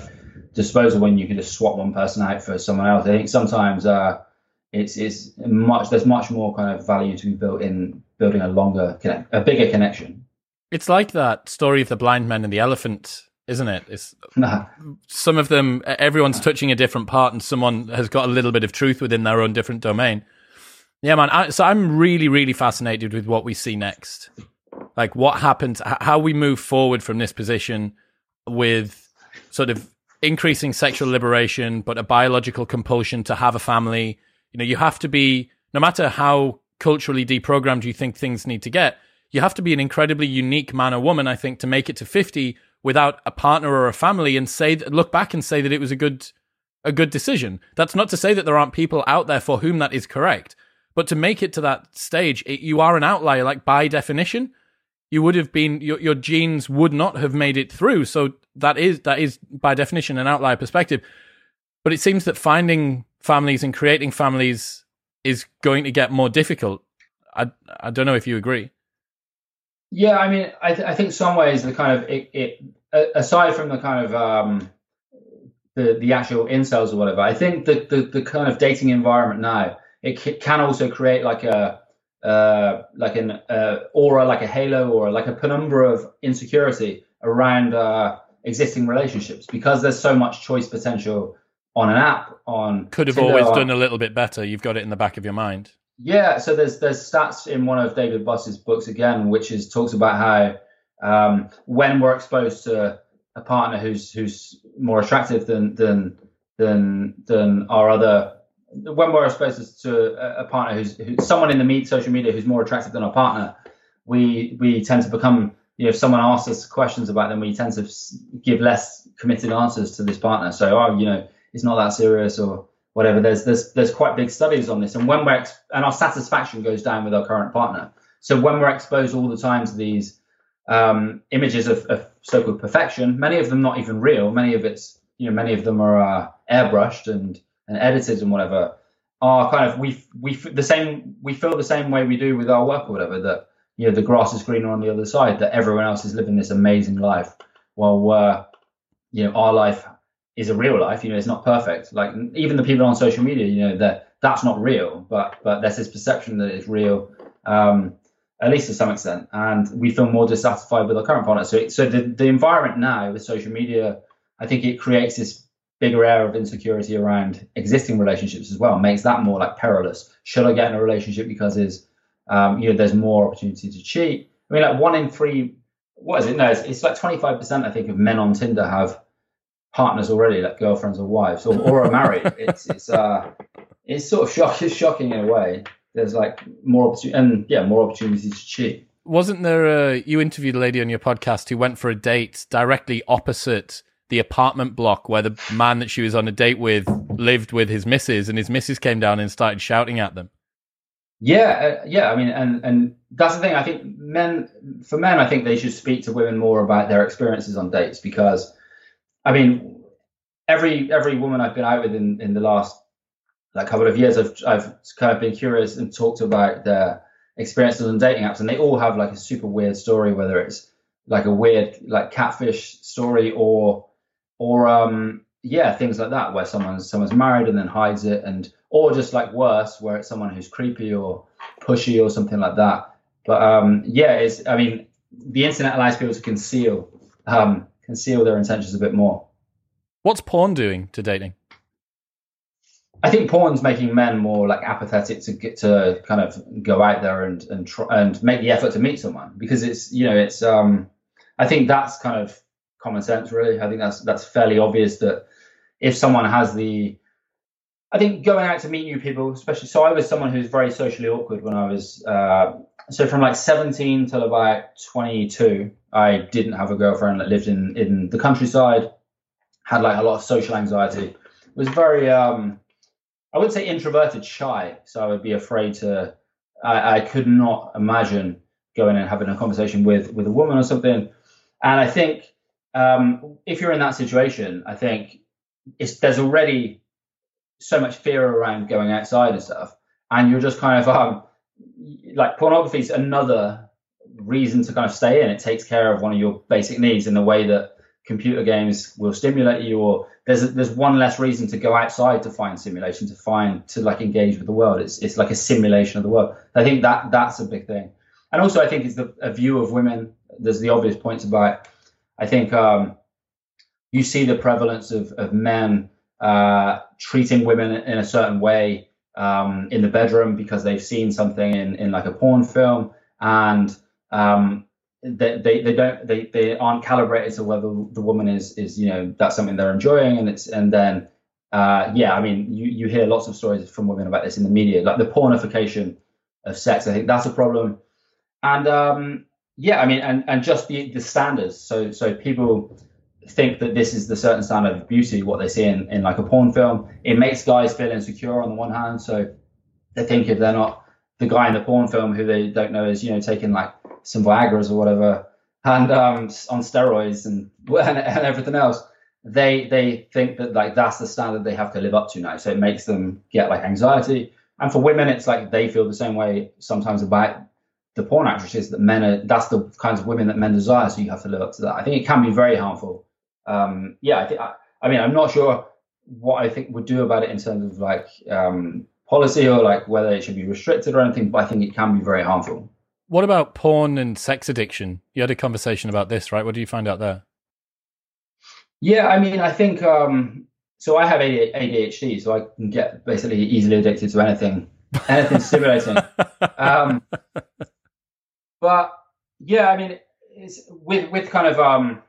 disposable when you can just swap one person out for someone else. I think sometimes. Uh, it's it's much there's much more kind of value to be built in building a longer connect a bigger connection. It's like that story of the blind man and the elephant, isn't it? It's nah. some of them everyone's touching a different part and someone has got a little bit of truth within their own different domain. Yeah, man. I, so I'm really, really fascinated with what we see next. Like what happens, how we move forward from this position with sort of increasing sexual liberation, but a biological compulsion to have a family, you know, you have to be, no matter how culturally deprogrammed you think things need to get, you have to be an incredibly unique man or woman, I think, to make it to 50 without a partner or a family and say, look back and say that it was a good, a good decision. That's not to say that there aren't people out there for whom that is correct, but to make it to that stage, it, you are an outlier, like by definition. You would have been your, your genes would not have made it through. So that is that is by definition an outlier perspective. But it seems that finding families and creating families is going to get more difficult. I I don't know if you agree. Yeah, I mean, I, th- I think some ways the kind of it, it aside from the kind of um, the the actual incels or whatever, I think the, the the kind of dating environment now it c- can also create like a uh, like an uh, aura, like a halo, or like a penumbra of insecurity around uh, existing relationships because there's so much choice potential on an app on could have Tinder, always done a little bit better. You've got it in the back of your mind yeah so there's there's stats in one of david buss's books again which is talks about how um, when we're exposed to a partner who's who's more attractive than than than than our other when we're exposed to a, partner who's, who's someone in the meet social media who's more attractive than our partner we we tend to become you know if someone asks us questions about them we tend to give less committed answers to this partner. So oh you know it's not that serious or whatever. There's there's there's quite big studies on this, and when we're ex- and our satisfaction goes down with our current partner. So when we're exposed all the time to these um, images of, of, so-called perfection, many of them not even real. Many of it's you know many of them are uh, airbrushed and and edited and whatever. Are kind of we we the same we feel the same way we do with our work or whatever that you know the grass is greener on the other side that everyone else is living this amazing life while we're you know our life is a real life. You know, it's not perfect. Like even the people on social media, you know, that that's not real, but but there's this perception that it's real, um, at least to some extent, and we feel more dissatisfied with our current partner. So so the the environment now with social media, I think it creates this bigger air of insecurity around existing relationships as well, makes that more like perilous. Should I get in a relationship because is um, you know there's more opportunity to cheat? I mean, like one in three. What is it? No, it's, it's like 25% I think of men on Tinder have partners already, like girlfriends or wives, or, or are married. it's it's uh it's sort of shock, it's shocking in a way. There's like more opportunity, and yeah, more opportunities to cheat. Wasn't there? A, you interviewed a lady on your podcast who went for a date directly opposite the apartment block where the man that she was on a date with lived with his missus, and his missus came down and started shouting at them. Yeah, uh, yeah. I mean, and and that's the thing. I think men, for men, I think they should speak to women more about their experiences on dates because I mean, every every woman I've been out with in, in the last like couple of years, I've I've kind of been curious and talked about their experiences on dating apps, and they all have like a super weird story. Whether it's like a weird like catfish story or or um yeah things like that where someone's someone's married and then hides it and or just like worse where it's someone who's creepy or pushy or something like that but um yeah it's i mean the internet allows people to conceal um conceal their intentions a bit more what's porn doing to dating I think porn's making men more like apathetic to get to kind of go out there and and try and make the effort to meet someone because it's you know it's um I think that's kind of common sense really. I think that's that's fairly obvious that if someone has the I think going out to meet new people, especially so I was someone who's very socially awkward when I was uh, so from like 17 till about 22, I didn't have a girlfriend that lived in in the countryside, had like a lot of social anxiety, was very um I wouldn't say introverted, shy. So I would be afraid to. I, I could not imagine going and having a conversation with with a woman or something. And I think um, if you're in that situation, I think it's there's already so much fear around going outside and stuff, and you're just kind of um, like pornography is another reason to kind of stay in. It takes care of one of your basic needs in the way that computer games will stimulate you or there's there's one less reason to go outside to find simulation to find to like engage with the world. It's it's like a simulation of the world. I think that that's a big thing. And also i think it's the a view of women there's the obvious points about i think um, you see the prevalence of of men uh, treating women in a certain way um, in the bedroom because they've seen something in in like a porn film. And um, they, they, don't they, they aren't calibrated to whether the woman is is you know that's something they're enjoying and it's and then uh, yeah I mean you you hear lots of stories from women about this in the media like the pornification of sex I think that's a problem. And um, yeah I mean and and just the the standards. So so people think that this is the certain standard of beauty what they see in, in like a porn film. It makes guys feel insecure on the one hand. So they think if they're not the guy in the porn film who they don't know is you know taking like some Viagra's or whatever, and um, on steroids and, and and everything else, they they think that like that's the standard they have to live up to now. So it makes them get like anxiety. And for women, it's like they feel the same way sometimes about the porn actresses that men are. That's the kinds of women that men desire. So you have to live up to that. I think it can be very harmful. Um, yeah, I think. I, I mean, I'm not sure what I think would do about it in terms of like um, policy or like whether it should be restricted or anything, but I think it can be very harmful. What about porn and sex addiction? You had a conversation about this, right? What do you find out there? Yeah, I mean, I think um, so. I have ADHD, so I can get basically easily addicted to anything, anything stimulating. Um, but yeah, I mean, it's with with kind of um,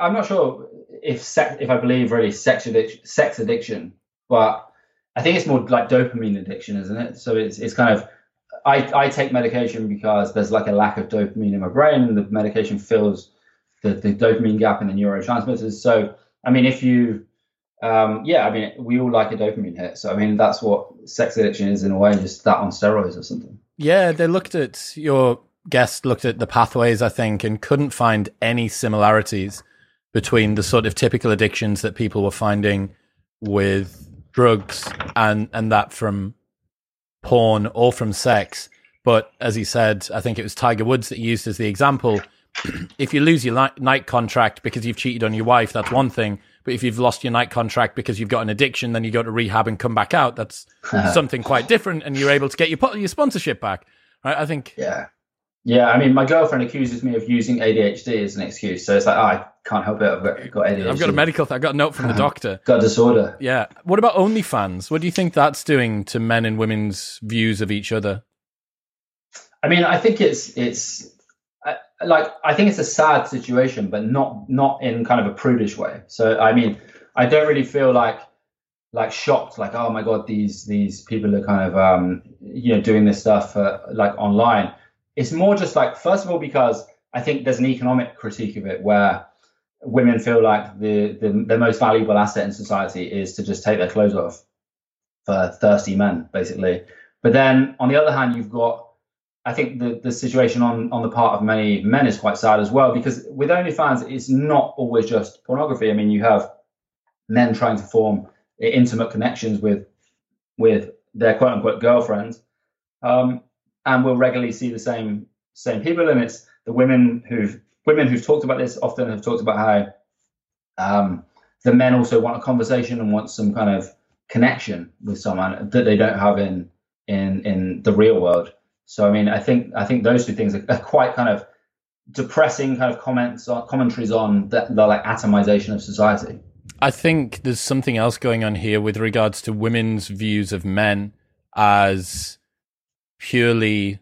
I'm not sure if sex, if I believe really sex addiction, sex addiction, but I think it's more like dopamine addiction, isn't it? So it's it's kind of I, I take medication because there's like a lack of dopamine in my brain, and the medication fills the, the dopamine gap in the neurotransmitters. So, I mean, if you, um, yeah, I mean, we all like a dopamine hit. So, I mean, that's what sex addiction is in a way, just that on steroids or something. Yeah, they looked at your guest looked at the pathways, I think, and couldn't find any similarities between the sort of typical addictions that people were finding with drugs and and that from porn or from sex. But as he said, I think it was Tiger Woods that used as the example. if you lose your Nike contract because you've cheated on your wife, that's one thing. But if you've lost your Nike contract because you've got an addiction, then you go to rehab and come back out. That's something quite different, and you're able to get your your sponsorship back. Right? I think. Yeah. Yeah, I mean, my girlfriend accuses me of using ADHD as an excuse, so it's like, oh, I can't help it. I've got, got ADHD. I've got a medical. Th- I got a note from the doctor. got a disorder. Yeah. What about OnlyFans? What do you think that's doing to men and women's views of each other? I mean, I think it's it's like I think it's a sad situation, but not not in kind of a prudish way. So I mean, I don't really feel like like shocked, like oh my god, these these people are kind of um you know doing this stuff uh, like online. It's more just like, first of all, because I think there's an economic critique of it where women feel like the, the, the most valuable asset in society is to just take their clothes off for thirsty men, basically. But then on the other hand, you've got, I think the, the situation on, on the part of many men is quite sad as well, because with OnlyFans, it's not always just pornography. I mean, you have men trying to form intimate connections with with their quote unquote girlfriends. Um, and we'll regularly see the same same people, and it's the women who've women who've talked about this often have talked about how um, the men also want a conversation and want some kind of connection with someone that they don't have in in in the real world. So I mean, I think I think those two things are, are quite kind of depressing kind of comments or commentaries on the, the like atomization of society. I think there's something else going on here with regards to women's views of men as purely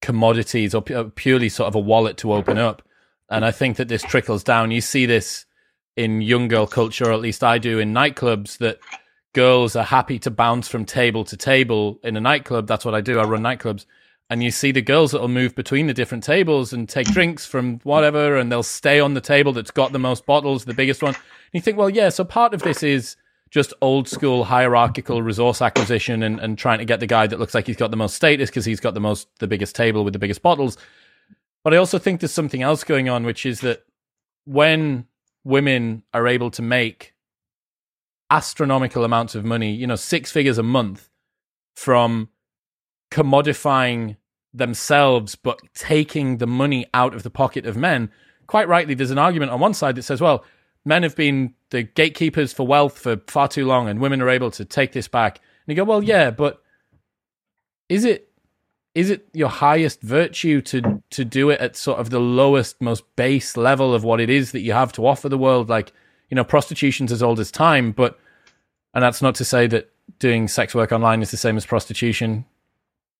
commodities or uh, purely sort of a wallet to open up. And I think that this trickles down. You see this in young girl culture, or at least I do in nightclubs, that girls are happy to bounce from table to table in a nightclub. That's what I do. I run nightclubs. And you see the girls that will move between the different tables and take drinks from whatever, and they'll stay on the table that's got the most bottles, the biggest one. And you think, well, yeah, so part of this is just old school hierarchical resource acquisition and, and trying to get the guy that looks like he's got the most status because he's got the most the biggest table with the biggest bottles. But I also think there's something else going on, which is that when women are able to make astronomical amounts of money, you know, six figures a month from commodifying themselves but taking the money out of the pocket of men. Quite rightly, there's an argument on one side that says, well, men have been the gatekeepers for wealth for far too long and women are able to take this back. And you go, well, yeah, but is it is it your highest virtue to to do it at sort of the lowest, most base level of what it is that you have to offer the world? Like, you know, prostitution's as old as time, but and that's not to say that doing sex work online is the same as prostitution,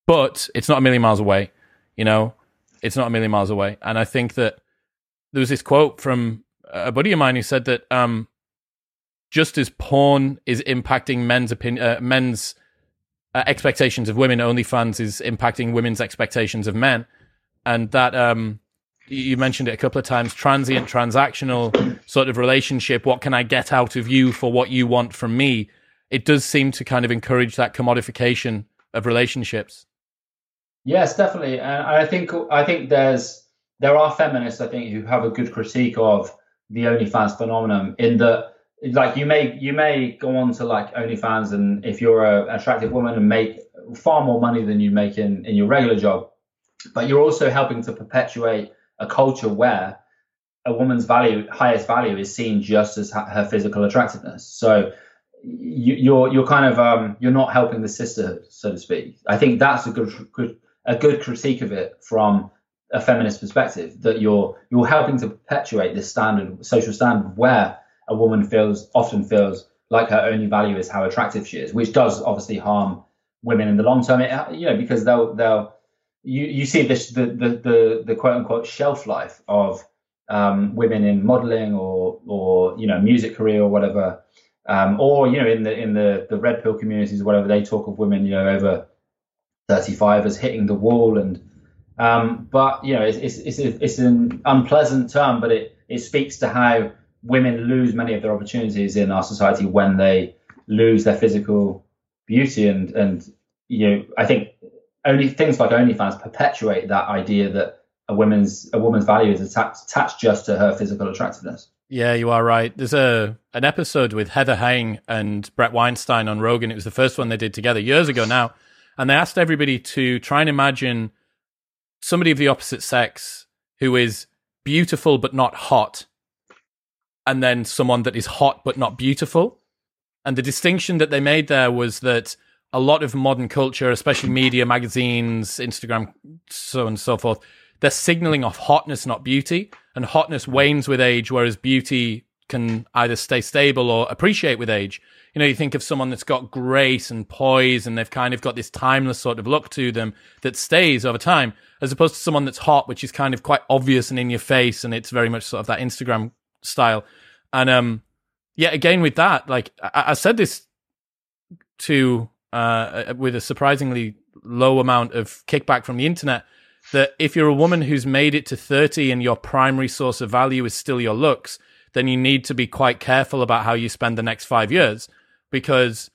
but it's not a million miles away. You know, it's not a million miles away. And I think that there was this quote from a buddy of mine who said that um, just as porn is impacting men's opinion, uh, men's uh, expectations of women, OnlyFans is impacting women's expectations of men, and that um, you mentioned it a couple of times transient transactional sort of relationship what can i get out of you for what you want from me? It does seem to kind of encourage that commodification of relationships. Yes definitely. And i think i think there's there are feminists i think who have a good critique of the onlyfans phenomenon in that like you may you may go on to like onlyfans and if you're a, an attractive woman and make far more money than you make in in your regular job but you're also helping to perpetuate a culture where a woman's value, highest value, is seen just as her physical attractiveness. So you, you're you're kind of um, you're not helping the sisterhood, so to speak. I think that's a good, good a good critique of it from a feminist perspective that you're you're helping to perpetuate this standard social standard where a woman feels often feels like her only value is how attractive she is, which does obviously harm women in the long term. It, you know because they'll they'll you, you see this the, the, the, the quote unquote shelf life of um, women in modeling or or you know music career or whatever um, or you know in the in the the red pill communities or whatever they talk of women you know over 35 as hitting the wall and um, but you know it's it's it's, it's an unpleasant term but it it speaks to how women lose many of their opportunities in our society when they lose their physical beauty and and you know I think only things like OnlyFans perpetuate that idea that a woman's a woman's value is attached, attached just to her physical attractiveness. Yeah, you are right. There's a an episode with Heather Heying and Bret Weinstein on Rogan. It was the first one they did together years ago now, and they asked everybody to try and imagine somebody of the opposite sex who is beautiful but not hot, and then someone that is hot but not beautiful. And the distinction that they made there was that a lot of modern culture, especially media, magazines, Instagram, so on and so forth, they're signaling off hotness, not beauty. And hotness wanes with age, whereas beauty can either stay stable or appreciate with age. You know, you think of someone that's got grace and poise and they've kind of got this timeless sort of look to them that stays over time, as opposed to someone that's hot, which is kind of quite obvious and in your face and it's very much sort of that Instagram style. And um yeah, again with that, like I, I said this to uh, with a surprisingly low amount of kickback from the internet that if you're a woman who's made it to 30 and your primary source of value is still your looks, then you need to be quite careful about how you spend the next five years because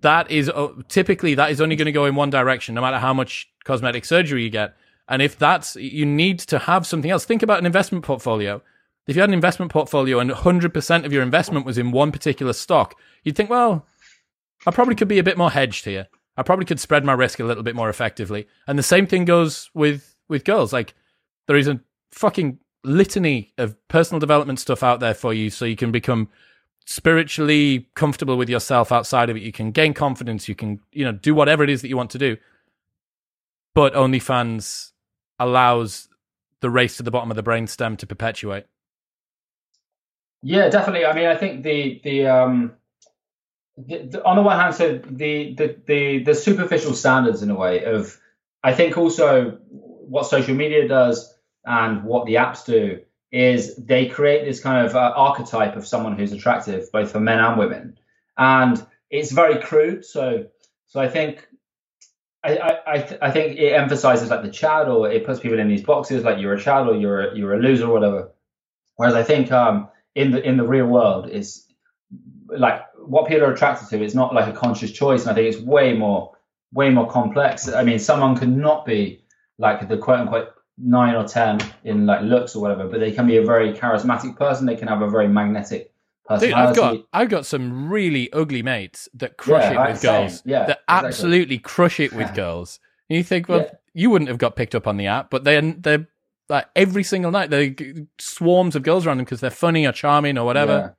that is uh, typically that is only going to go in one direction no matter how much cosmetic surgery you get and if that's you need to have something else think about an investment portfolio if you had an investment portfolio and 100% of your investment was in one particular stock you'd think well I probably could be a bit more hedged here. I probably could spread my risk a little bit more effectively. And the same thing goes with with girls. Like there is a fucking litany of personal development stuff out there for you so you can become spiritually comfortable with yourself outside of it. You can gain confidence. You can, you know, do whatever it is that you want to do. But OnlyFans allows the race to the bottom of the brainstem to perpetuate. Yeah, definitely. I mean, I think the the um the, the, on the one hand, so the, the the the superficial standards in a way of I think also what social media does and what the apps do is they create this kind of uh, archetype of someone who's attractive, both for men and women, and it's very crude. So, so I think, I I, th- I think it emphasizes like the Chad, or it puts people in these boxes like you're a Chad or you're a, you're a loser or whatever. Whereas I think um, in the in the real world is like what people are attracted to. It's not like a conscious choice, and I think it's way more way more complex. I mean, someone could not be like the quote unquote nine or ten in like looks or whatever, but they can be a very charismatic person. They can have a very magnetic personality. Dude, I've got I've got some really ugly mates that crush Yeah, it with girls. Yeah, that exactly. absolutely crush it with girls. And you think, well, Yeah. you wouldn't have got picked up on the app, but they're they're like every single night they swarms of girls around them because they're funny or charming or whatever.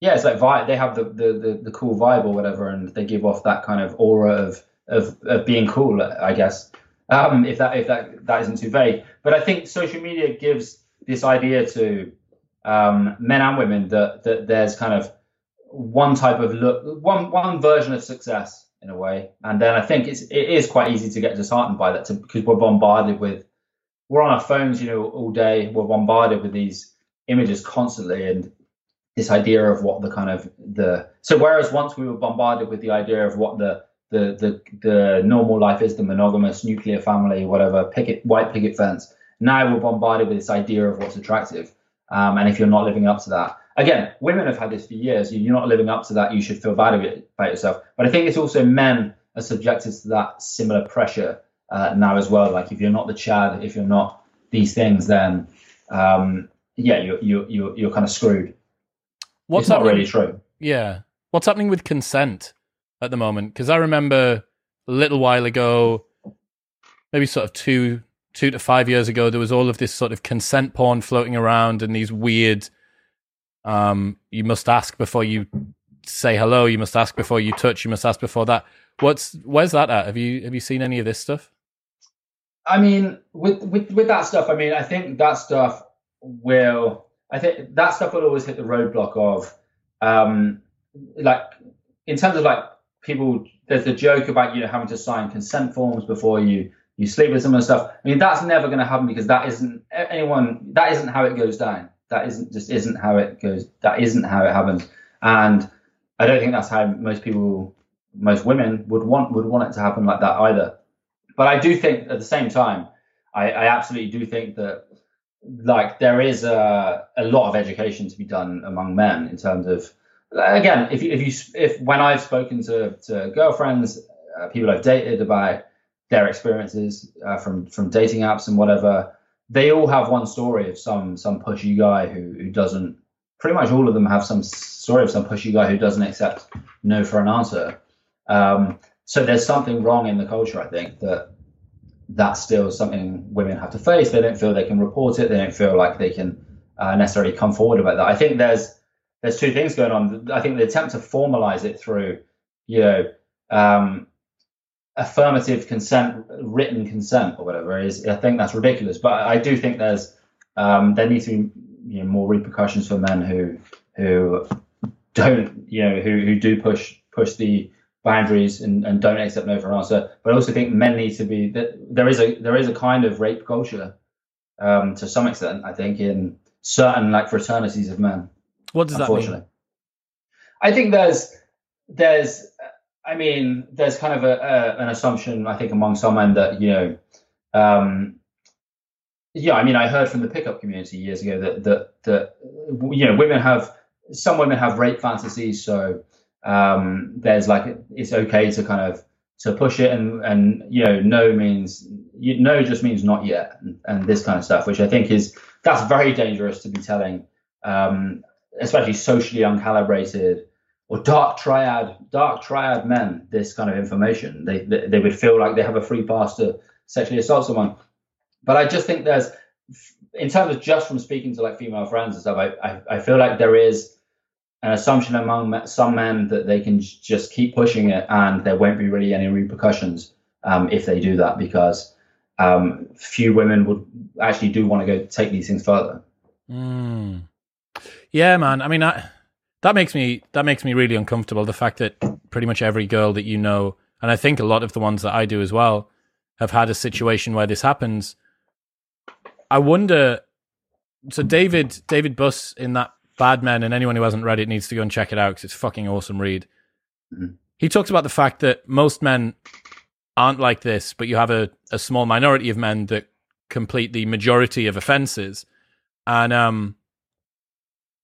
Yeah, yeah it's like vibe. They have the, the the the cool vibe or whatever, and they give off that kind of aura of of of being cool. I guess. Um, if that if that that isn't too vague, but I think social media gives this idea to um, men and women that that there's kind of one type of look, one one version of success in a way, and then I think it's it is quite easy to get disheartened by that to, because we're bombarded with we're on our phones, you know, all day. We're bombarded with these images constantly, and this idea of what the kind of the so whereas once we were bombarded with the idea of what the the the, the normal life is, the monogamous nuclear family, whatever picket white picket fence. Now we're bombarded with this idea of what's attractive, um, and if you're not living up to that, again, women have had this for years. You're not living up to that. You should feel bad about yourself. But I think it's also men are subjected to that similar pressure uh, now as well. Like if you're not the Chad, if you're not these things, then um, yeah, you're you're you're, you're kind of screwed. What's it's not happening- really true. Yeah. What's happening with consent at the moment? Because I remember a little while ago, maybe sort of two two to five years ago, there was all of this sort of consent porn floating around and these weird um you must ask before you say hello, you must ask before you touch, you must ask before that. What's where's that at? Have you have you seen any of this stuff? I mean, with, with with that stuff, I mean, I think that stuff will. I think that stuff will always hit the roadblock of, um, like, in terms of like people. There's the joke about you know having to sign consent forms before you you sleep with someone and stuff. I mean, that's never going to happen because that isn't anyone. That isn't how it goes down. That isn't just isn't how it goes. That isn't how it happens. And I don't think that's how most people, most women would want would want it to happen like that either but I do think at the same time, I, I absolutely do think that like there is a, a lot of education to be done among men in terms of again if you, if you if when I've spoken to, to girlfriends, uh, people I've dated about their experiences uh, from from dating apps and whatever, they all have one story of some some pushy guy who who doesn't. Pretty much all of them have some story of some pushy guy who doesn't accept no for an answer. Um, so there's something wrong in the culture, I think, that that's still something women have to face. They don't feel they can report it. They don't feel like they can uh, necessarily come forward about that. I think there's there's two things going on. I think the attempt to formalize it through, you know, um, affirmative consent, written consent, or whatever is, I think that's ridiculous. But I do think there's um, there needs to be you know, more repercussions for men who who don't you know who who do push push the boundaries and, and don't accept no for an answer. But I also think men need to be that there is a there is a kind of rape culture um, to some extent. I think in certain like fraternities of men. What does that mean? I think there's there's I mean there's kind of a, a an assumption I think among some men that you know. Um, yeah, I mean, I heard from the pickup community years ago that that that you know women have some women have rape fantasies, so um, there's like it's okay to kind of to push it and and you know no means you, no just means not yet and, and this kind of stuff which i think is that's very dangerous to be telling um, especially socially uncalibrated or dark triad dark triad men this kind of information they, they they would feel like they have a free pass to sexually assault someone but i just think there's in terms of just from speaking to like female friends and stuff, I, I, I feel like there is an assumption among some men that they can just keep pushing it and there won't be really any repercussions um, if they do that because um, few women would actually do want to go take these things further. Mm. Yeah, man. I mean, I, that makes me that makes me really uncomfortable. The fact that pretty much every girl that you know, and I think a lot of the ones that I do as well, have had a situation where this happens. I wonder. So David David Buss in that Bad Men, and anyone who hasn't read it needs to go and check it out because it's fucking awesome read. Mm-hmm. He talks about the fact that most men aren't like this, but you have a, a small minority of men that complete the majority of offenses. And um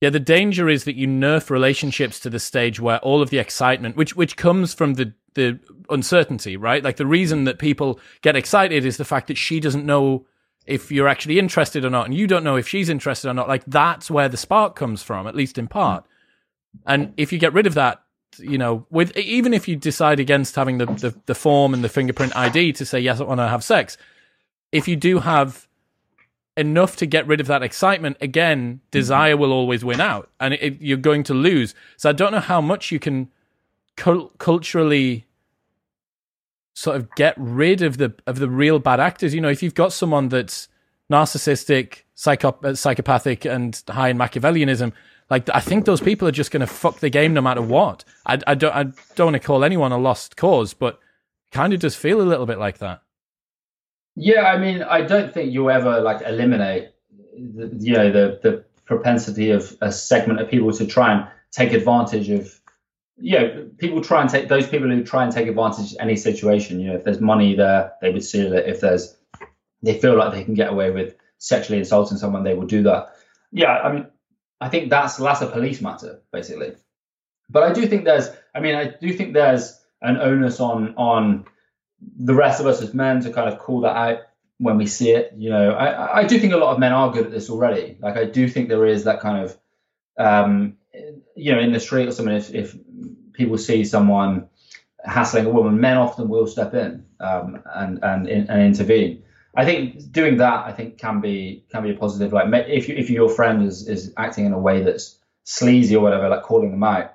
yeah, the danger is that you nerf relationships to the stage where all of the excitement, which which comes from the the uncertainty, right? Like the reason that people get excited is the fact that she doesn't know if you're actually interested or not, and you don't know if she's interested or not. Like that's where the spark comes from, at least in part. And if you get rid of that, you know, with even if you decide against having the, the, the form and the fingerprint ID to say yes, I want to have sex, if you do have enough to get rid of that excitement, again, desire will always win out, and it, it, you're going to lose. So I don't know how much you can cult- culturally sort of get rid of the of the real bad actors. You know, if you've got someone that's narcissistic, psychop- uh, psychopathic, and high in Machiavellianism, like I think those people are just going to fuck the game no matter what. I, I don't I don't want to call anyone a lost cause, but kind of does feel a little bit like that. Yeah, I mean, I don't think you'll ever like eliminate, the, you know, the the propensity of a segment of people to try and take advantage of, you know, people try and take those people who try and take advantage of any situation. You know, if there's money there, they would steal it. If there's, they feel like they can get away with sexually insulting someone, they will do that. Yeah, I mean, I think that's that's a police matter basically. But I do think there's, I mean, I do think there's an onus on on the rest of us as men to kind of call that out when we see it. You know, I, I do think a lot of men are good at this already. Like I do think there is that kind of, um, you know, in the street or something. If, if people see someone hassling a woman, men often will step in um, and and and intervene. I think doing that, I think, can be can be a positive. Like if you, if your friend is is acting in a way that's sleazy or whatever, like calling them out.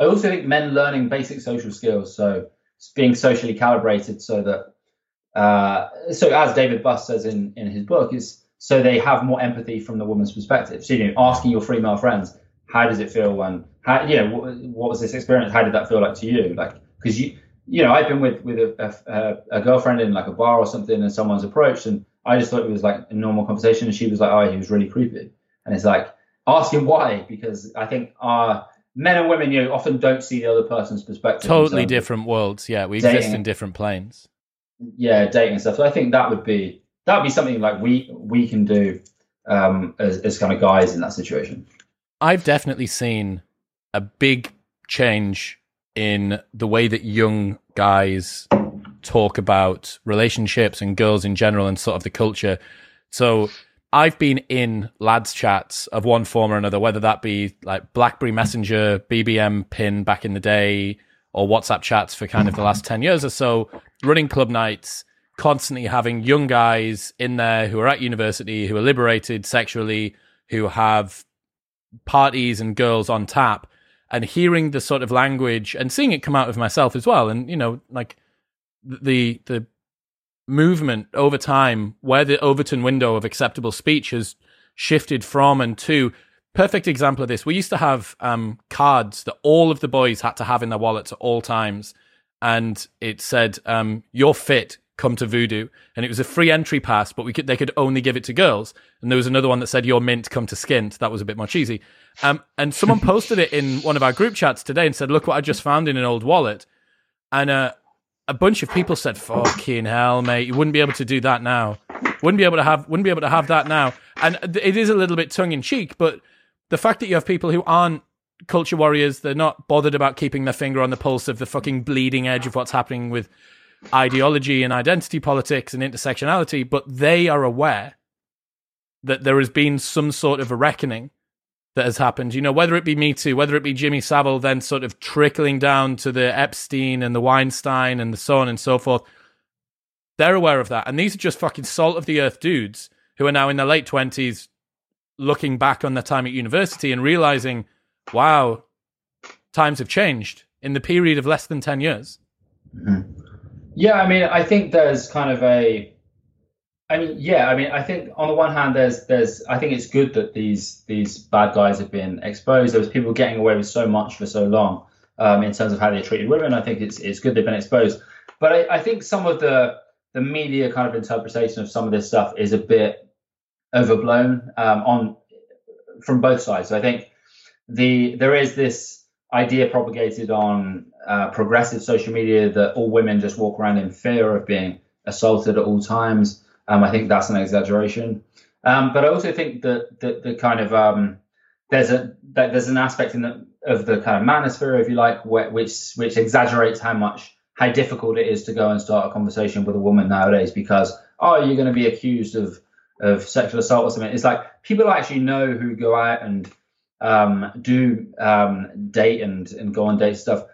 I also think men learning basic social skills, so being socially calibrated, so that uh, so as David Buss says in in his book, is so they have more empathy from the woman's perspective. So you know, asking your female friends, how does it feel when, how you know, what, what was this experience? How did that feel like to you? Like because you you know, I've been with with a, a, a, girlfriend in like a bar or something, and someone's approached, and I just thought it was like a normal conversation, and she was like, "Oh, he was really creepy," and it's like asking why, because I think our men and women, you know, often don't see the other person's perspective. Totally different worlds. Yeah, we dating, exist in different planes. Yeah, dating and stuff. So I think that would be that would be something like we we can do um, as as kind of guys in that situation. I've definitely seen a big change in the way that young guys talk about relationships and girls in general and sort of the culture. So I've been in lads chats of one form or another, whether that be like BlackBerry Messenger, BBM pin back in the day, or WhatsApp chats for kind of the last 10 years or so, running club nights, constantly having young guys in there who are at university, who are liberated sexually, who have parties and girls on tap and hearing the sort of language and seeing it come out of myself as well. And you know like the the movement over time where the overton window of acceptable speech has shifted from and to. Perfect example of this we used to have um, cards that all of the boys had to have in their wallets at all times. And it said um, you're fit come to voodoo. And it was a free entry pass but we could they could only give it to girls. And there was another one that said you're mint come to skint. That was a bit more cheesy. Um, and someone posted it in one of our group chats today and said look what i just found in an old wallet. And uh, a bunch of people said fucking hell mate you wouldn't be able to do that now. Wouldn't be able to have wouldn't be able to have that now. And it is a little bit tongue-in-cheek but the fact that you have people who aren't culture warriors they're not bothered about keeping their finger on the pulse of the fucking bleeding edge of what's happening with ideology and identity politics and intersectionality, but they are aware that there has been some sort of a reckoning that has happened. You know, whether it be Me Too, whether it be Jimmy Savile, then sort of trickling down to the Epstein and the Weinstein and the so on and so forth. They're aware of that. And these are just fucking salt of the earth dudes who are now in their late 20s looking back on their time at university and realizing, wow, times have changed in the period of less than 10 years. Mm-hmm. Yeah, I mean, I think there's kind of a I mean, yeah, I mean, I think on the one hand, there's, there's, I think it's good that these, these bad guys have been exposed. There was people getting away with so much for so long, um, in terms of how they treated women. I think it's, it's good they've been exposed. But I, I think some of the, the media kind of interpretation of some of this stuff is a bit overblown, um, on, from both sides. So I think the, there is this idea propagated on, uh, progressive social media that all women just walk around in fear of being assaulted at all times. Um, I think that's an exaggeration. Um, but I also think that the, the kind of um, there's a there's an aspect in the, of the kind of manosphere, if you like, which which exaggerates how much how difficult it is to go and start a conversation with a woman nowadays because oh you're going to be accused of of sexual assault or something. It's like people actually know who go out and um, do um, date and and go on date stuff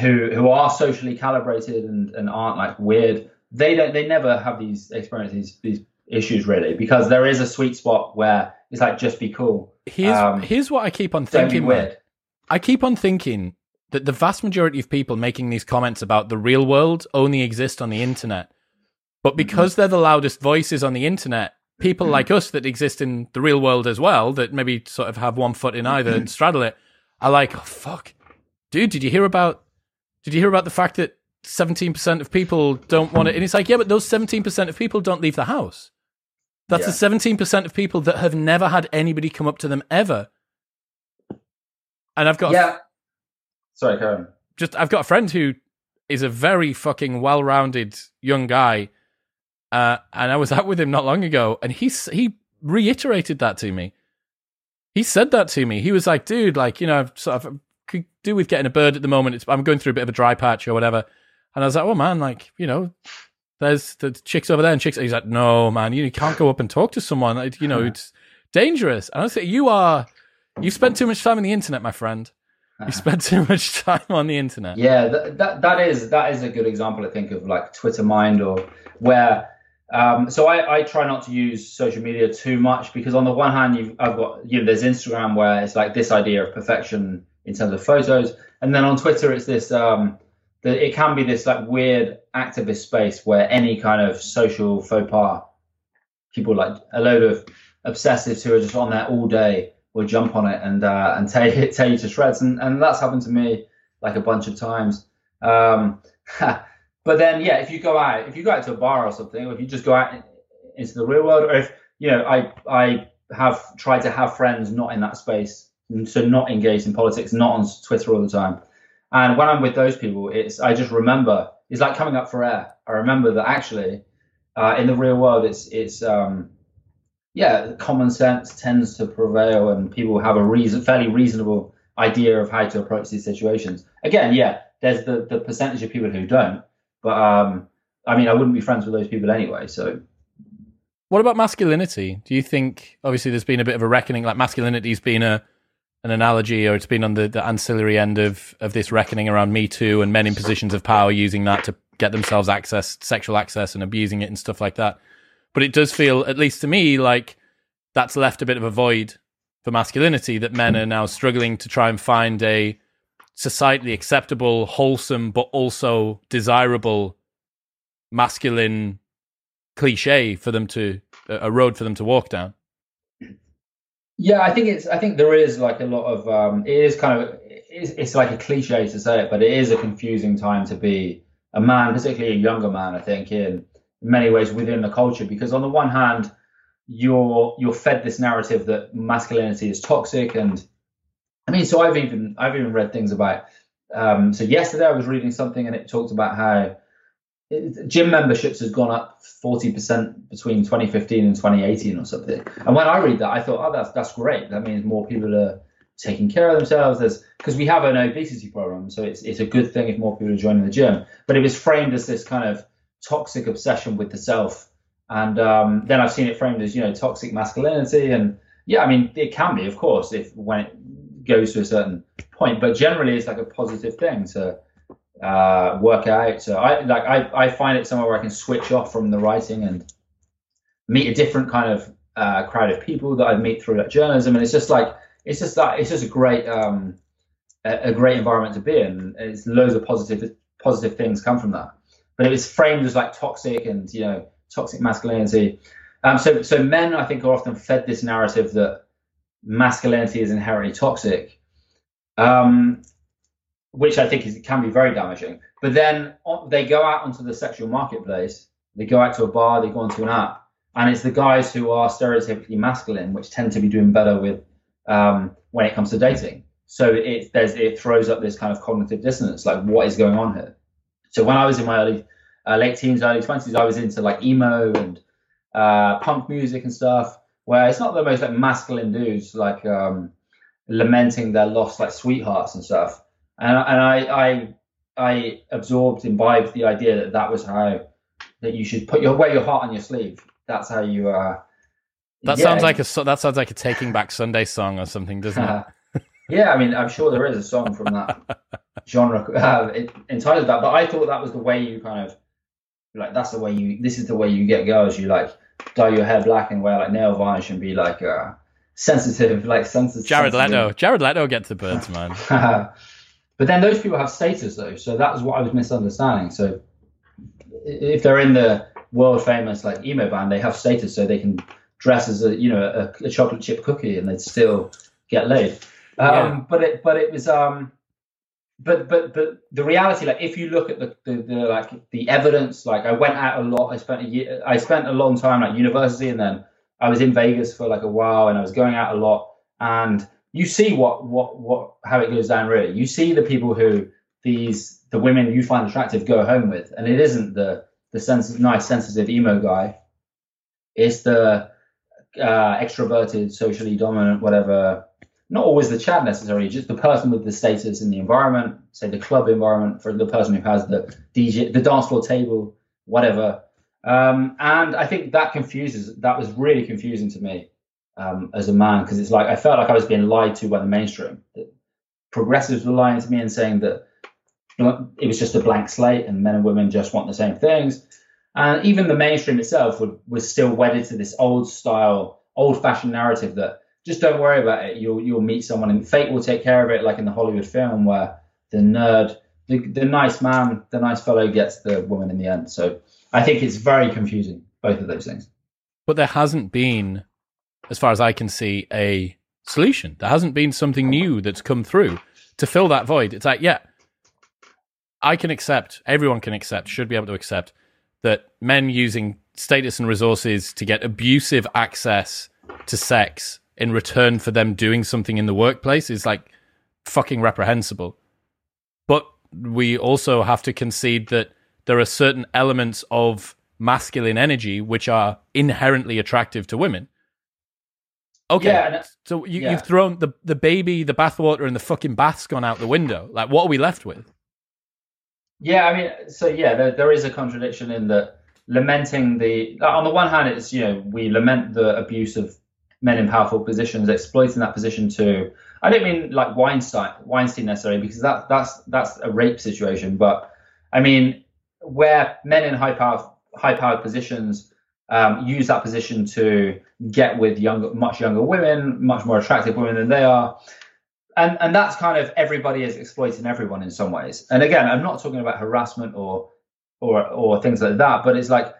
who who are socially calibrated and and aren't like weird they don't they never have these experiences these issues really because there is a sweet spot where it's like just be cool. Here's um, here's what I keep on thinking. weird. I keep on thinking that the vast majority of people making these comments about the real world only exist on the internet. But mm-hmm. because mm-hmm. they're the loudest voices on the internet, people mm-hmm. like us that exist in the real world as well, that maybe sort of have one foot in either and straddle it, are like, oh, fuck. Dude, did you hear about did you hear about the fact that 17% of people don't want it. And it's like, yeah, but those 17% of people don't leave the house. That's yeah. the 17% of people that have never had anybody come up to them ever. And I've got. Yeah. Sorry, Karen. Just, I've got a friend who is a very fucking well rounded young guy. Uh, and I was out with him not long ago, and he, he reiterated that to me. He said that to me. He was like, dude, like, you know, I've sort of could do with getting a bird at the moment. It's, I'm going through a bit of a dry patch or whatever. And I was like, oh man, like, you know, there's the chicks over there and chicks. He's like, no, man, you can't go up and talk to someone. You know, it's dangerous. And I say, you are, you spent too much time on the internet, my friend. You uh-huh. spent too much time on the internet. Yeah, that, that, that is that is a good example, I think, of like Twitter Mind or where. Um, so I, I try not to use social media too much because on the one hand, you've I've got you know there's Instagram where it's like this idea of perfection in terms of photos, and then on Twitter it's this um, that it can be this like weird activist space where any kind of social faux pas, people like a load of obsessives who are just on there all day will jump on it and uh, and tear, tear you to shreds, and and that's happened to me like a bunch of times. Um, but then yeah, if you go out, if you go out to a bar or something, or if you just go out into the real world, or if you know, I I have tried to have friends not in that space, so not engaged in politics, not on Twitter all the time and when I'm with those people, it's I just remember it's like coming up for air. I remember that actually uh, in the real world, it's it's um, yeah, common sense tends to prevail, and people have a reason, fairly reasonable idea of how to approach these situations. Again, yeah, there's the the percentage of people who don't, but um, I mean, I wouldn't be friends with those people anyway. So, what about masculinity? Do you think obviously there's been a bit of a reckoning? Like masculinity's been a an analogy or it's been on the, the ancillary end of, of this reckoning around Me Too and men in positions of power using that to get themselves access, sexual access and abusing it and stuff like that. But it does feel, at least to me, like that's left a bit of a void for masculinity that men are now struggling to try and find a societally acceptable, wholesome, but also desirable masculine cliche for them to, a road for them to walk down. Yeah, I think it's. I think there is like a lot of. Um, it is kind of. It's, it's like a cliche to say it, but it is a confusing time to be a man, particularly a younger man. I think in many ways within the culture, because on the one hand, you're you're fed this narrative that masculinity is toxic, and I mean, so I've even I've even read things about. Um, so yesterday I was reading something and it talked about how gym memberships has gone up 40% between 2015 and 2018 or something. And when I read that, I thought, oh, that's that's great. That means more people are taking care of themselves. There's because we have an obesity problem, so it's it's a good thing if more people are joining the gym. But it was framed as this kind of toxic obsession with the self, and um, then I've seen it framed as you know toxic masculinity. And yeah, I mean it can be, of course, if when it goes to a certain point. But generally, it's like a positive thing to uh, work out. So I like I, I find it somewhere where I can switch off from the writing and meet a different kind of uh, crowd of people that I meet through like, journalism, and it's just like it's just that it's just a great um, a, a, great environment to be in. It's loads of positive positive things come from that. But it was framed as like toxic and you know toxic masculinity. Um, so so men I think are often fed this narrative that masculinity is inherently toxic, um, which I think is, can be very damaging. But then they go out onto the sexual marketplace. They go out to a bar. They go onto an app, and it's the guys who are stereotypically masculine, which tend to be doing better with um, when it comes to dating. So it it throws up this kind of cognitive dissonance, like what is going on here? So when I was in my early uh, late teens, early twenties, I was into like emo and uh, punk music and stuff, where it's not the most like masculine dudes like um, lamenting their lost like sweethearts and stuff. And and I I I absorbed, imbibed the idea that that was how that you should put your wear your heart on your sleeve. That's how you. Uh, that yeah. sounds like a that sounds like a Taking Back Sunday song or something, doesn't it? Yeah, I mean, I'm sure there is a song from that genre uh, entitled that, but I thought that was the way you kind of like that's the way you this is the way you get girls. You like dye your hair black and wear like nail varnish and be like uh, sensitive, like sensitive. Jared Leto, Jared Leto gets the birds, man. but then those people have status though, so that was what I was misunderstanding. So if they're in the world famous like emo band, they have status, so they can dress as a you know a, a chocolate chip cookie and they'd still get laid. Um, yeah. But it, but it was, um, but but but the reality, like if you look at the, the, the like the evidence, like I went out a lot. I spent a year, I spent a long time at university, and then I was in Vegas for like a while, and I was going out a lot. And you see what what what how it goes down. Really, you see the people who these the women you find attractive go home with, and it isn't the the sensitive, nice, sensitive emo guy. It's the uh, extroverted, socially dominant, whatever not always the chat necessarily, just the person with the status in the environment, say the club environment for the person who has the DJ, the dance floor table, whatever. Um, and I think that confuses, that was really confusing to me um, as a man, because it's like I felt like I was being lied to by the mainstream. Progressives were lying to me and saying that it was just a blank slate and men and women just want the same things. And even the mainstream itself would, was still wedded to this old style, old fashioned narrative that just don't worry about it. You'll you'll meet someone, and fate will take care of it, like in the Hollywood film where the nerd, the, the nice man, the nice fellow gets the woman in the end. So I think it's very confusing, both of those things. But there hasn't been, as far as I can see, a solution. There hasn't been something new that's come through to fill that void. It's like, yeah, I can accept, everyone can accept, should be able to accept that men using status and resources to get abusive access to sex in return for them doing something in the workplace is like fucking reprehensible. But we also have to concede that there are certain elements of masculine energy which are inherently attractive to women. Okay, yeah, so you, have thrown the the baby, the bathwater, and the fucking bath's gone out the window. Like, what are we left with? Yeah, I mean, so yeah, there, there is a contradiction in that lamenting the. On the one hand, it's you know we lament the abuse of men in powerful positions exploiting that position to I don't mean like Weinstein Weinstein necessarily because that that's that's a rape situation, but I mean where men in high power high powered positions um, use that position to get with younger much younger women, much more attractive women than they are. And and that's kind of everybody is exploiting everyone in some ways. And again, I'm not talking about harassment or or or things like that, but it's like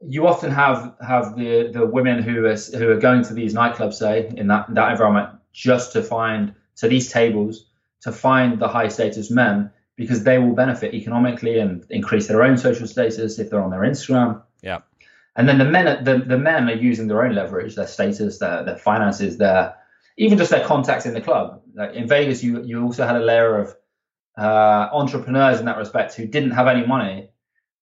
you often have have the the women who are who are going to these nightclubs, say in that that environment, just to find to these tables to find the high status men because they will benefit economically and increase their own social status if they're on their Instagram. And then the men the, the men are using their own leverage, their status, their their finances, their even just their contacts in the club. Like in Vegas, you you also had a layer of uh, entrepreneurs in that respect who didn't have any money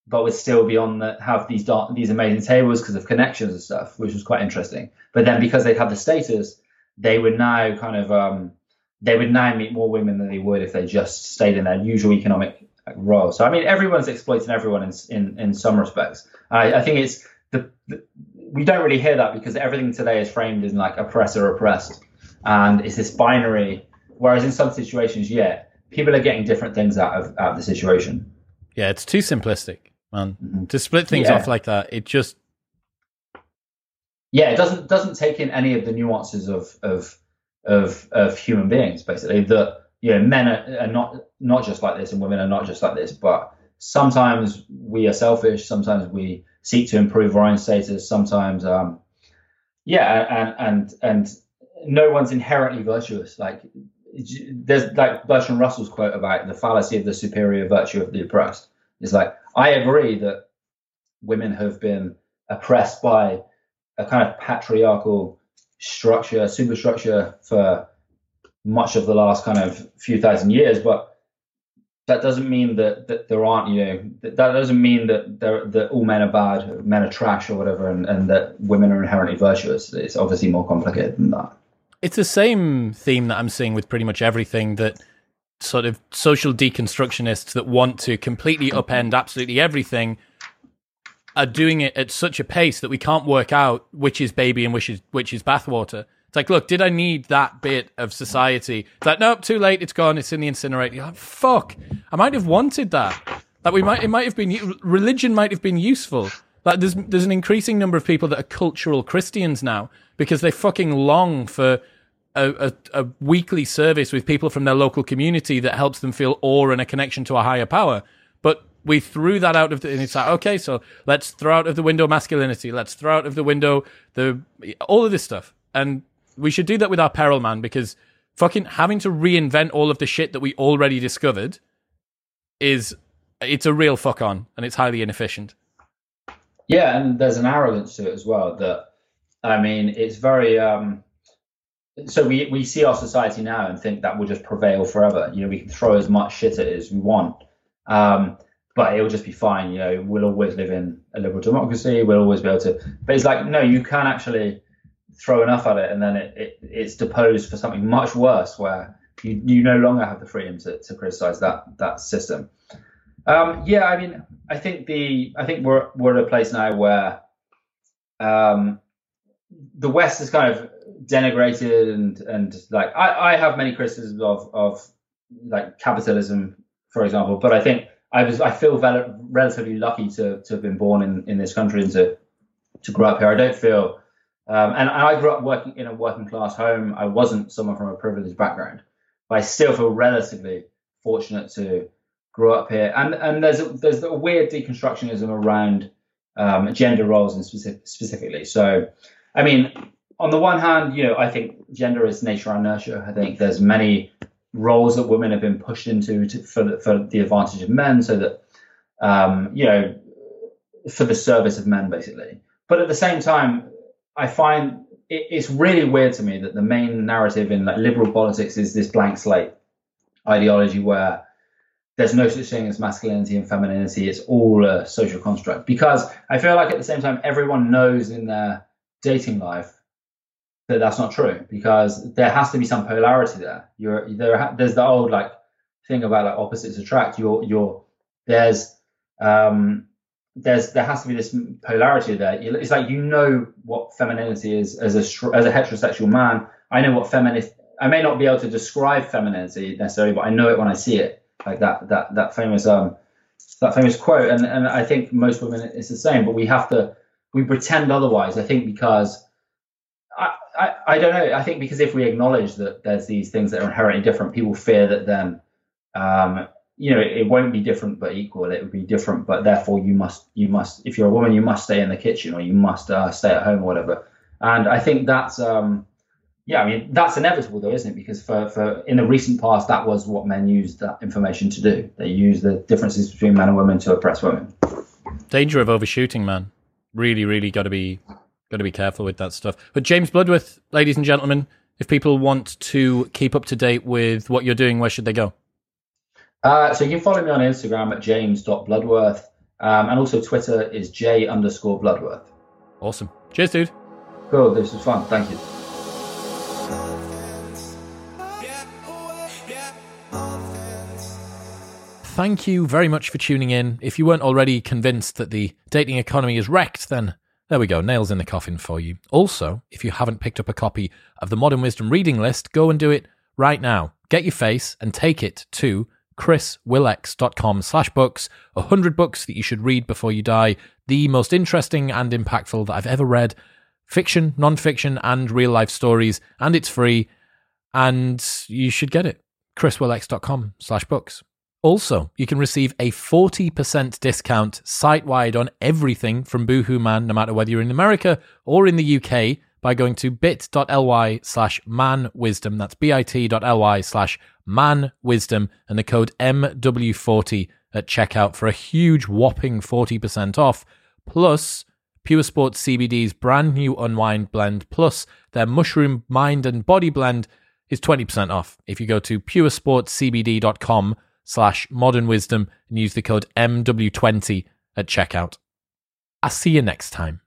but would still be on the have these dark, these amazing tables because of connections and stuff, which was quite interesting. But then because they had the status, they would now kind of um, they would now meet more women than they would if they just stayed in their usual economic role. So I mean, everyone's exploiting everyone in in, in some respects. I, I think it's we don't really hear that because everything today is framed in like oppressor oppressed, and it's this binary. Whereas in some situations, yeah, people are getting different things out of out of the situation. Yeah, it's too simplistic man. Mm-hmm. To split things yeah. off like that, it just yeah, it doesn't doesn't take in any of the nuances of of of of human beings. Basically, that you know, men are, are not not just like this, and women are not just like this. But sometimes we are selfish. Sometimes we seek to improve our own status. Sometimes, um, yeah, and and and no one's inherently virtuous. Like there's like Bertrand Russell's quote about the fallacy of the superior virtue of the oppressed. It's like I agree that women have been oppressed by a kind of patriarchal structure, superstructure for much of the last kind of few thousand years, but that doesn't mean that, that there aren't, you know, that, doesn't mean that that all men are bad, men are trash or whatever, and, and that women are inherently virtuous. It's obviously more complicated than that. It's the same theme that I'm seeing with pretty much everything that sort of social deconstructionists that want to completely upend absolutely everything are doing it at such a pace that we can't work out which is baby and which is which is bathwater. It's like, look, did I need that bit of society? It's like, nope, too late. It's gone. It's in the incinerator. You're like, fuck. I might have wanted that. Like we might, it might have been religion might have been useful. Like there's there's an increasing number of people that are cultural Christians now because they fucking long for a, a, a, weekly service with people from their local community that helps them feel awe and a connection to a higher power. But we threw that out of the, and it's like, okay, so let's throw out of the window masculinity. Let's throw out of the window the, all of this stuff. And we should do that with our peril man because fucking having to reinvent all of the shit that we already discovered is, it's a real fuck on and it's highly inefficient. Yeah. And there's an arrogance to it as well that, I mean, it's very, um, so we, we see our society now and think that will just prevail forever. You know, we can throw as much shit at it as we want. Um, but it'll just be fine. You know, we'll always live in a liberal democracy. We'll always be able to. But it's like, no, you can actually throw enough at it, and then it, it it's deposed for something much worse, where you, you no longer have the freedom to, to criticize that that system. Um, yeah, I mean, I think the I think we're we're at a place now where um, the West is kind of denigrated and and like I, I have many criticisms of of like capitalism, for example, but I think I was I feel vel- relatively lucky to to have been born in in this country and to to grow up here. I don't feel um, and, I grew up working in a working class home. I wasn't someone from a privileged background, but I still feel relatively fortunate to grow up here. And and there's a, there's a weird deconstructionism around um, gender roles and specific, specifically. So, I mean, on the one hand, you know, I think gender is nature and nurture. I think there's many roles that women have been pushed into to, for, the, for the advantage of men, so that um, you know, for the service of men, basically. But at the same time, I find it, it's really weird to me that the main narrative in like liberal politics is this blank slate ideology where there's no such thing as masculinity and femininity. It's all a social construct. Because I feel like at the same time, everyone knows in their dating life that that's not true because there has to be some polarity there. You're there. There's the old like thing about like opposites attract. You're you're there's um there's there has to be this polarity there. It's like you know what femininity is as a as a heterosexual man. I know what feminist. I may not be able to describe femininity necessarily, but I know it when I see it. Like that that that famous um that famous quote. And and I think most women it's the same, but we have to we pretend otherwise. I think because I, I, I don't know. I think because if we acknowledge that there's these things that are inherently different, people fear that then, um, you know, it, it, won't be different but equal. It would be different, but therefore you must, you must, if you're a woman, you must stay in the kitchen or you must uh, stay at home or whatever. And I think that's, um, yeah, I mean that's inevitable though, isn't it? Because for, for in the recent past, that was what men used that information to do. They used the differences between men and women to oppress women. Danger of overshooting, man. Really, really got to be Got to be careful with that stuff. But James Bloodworth, ladies and gentlemen, if people want to keep up to date with what you're doing, where should they go? Uh, so you can follow me on Instagram at james.bloodworth. Um, and also Twitter is j underscore bloodworth. Awesome. Cheers, dude. Cool. This was fun. Thank you. Thank you very much for tuning in. If you weren't already convinced that the dating economy is wrecked, then there we go, nails in the coffin for you. Also, if you haven't picked up a copy of the Modern Wisdom reading list, go and do it right now. Get your face and take it to chriswillx.com slash books, a hundred books that you should read before you die, the most interesting and impactful that I've ever read. fiction, non-fiction, and real life stories, and it's free. And you should get it. chriswillx.com slash books. Also, you can receive a 40% discount site wide on everything from Boohoo Man, no matter whether you're in America or in the UK, by going to bit.ly slash manwisdom. That's bit.ly slash manwisdom and the code MW40 at checkout for a huge whopping 40% off. Plus, Pure Sports CBD's brand new Unwind blend, plus their Mushroom Mind and Body blend is 20% off if you go to puresportscbd.com slash modern wisdom and use the code MW20 at checkout. I'll see you next time.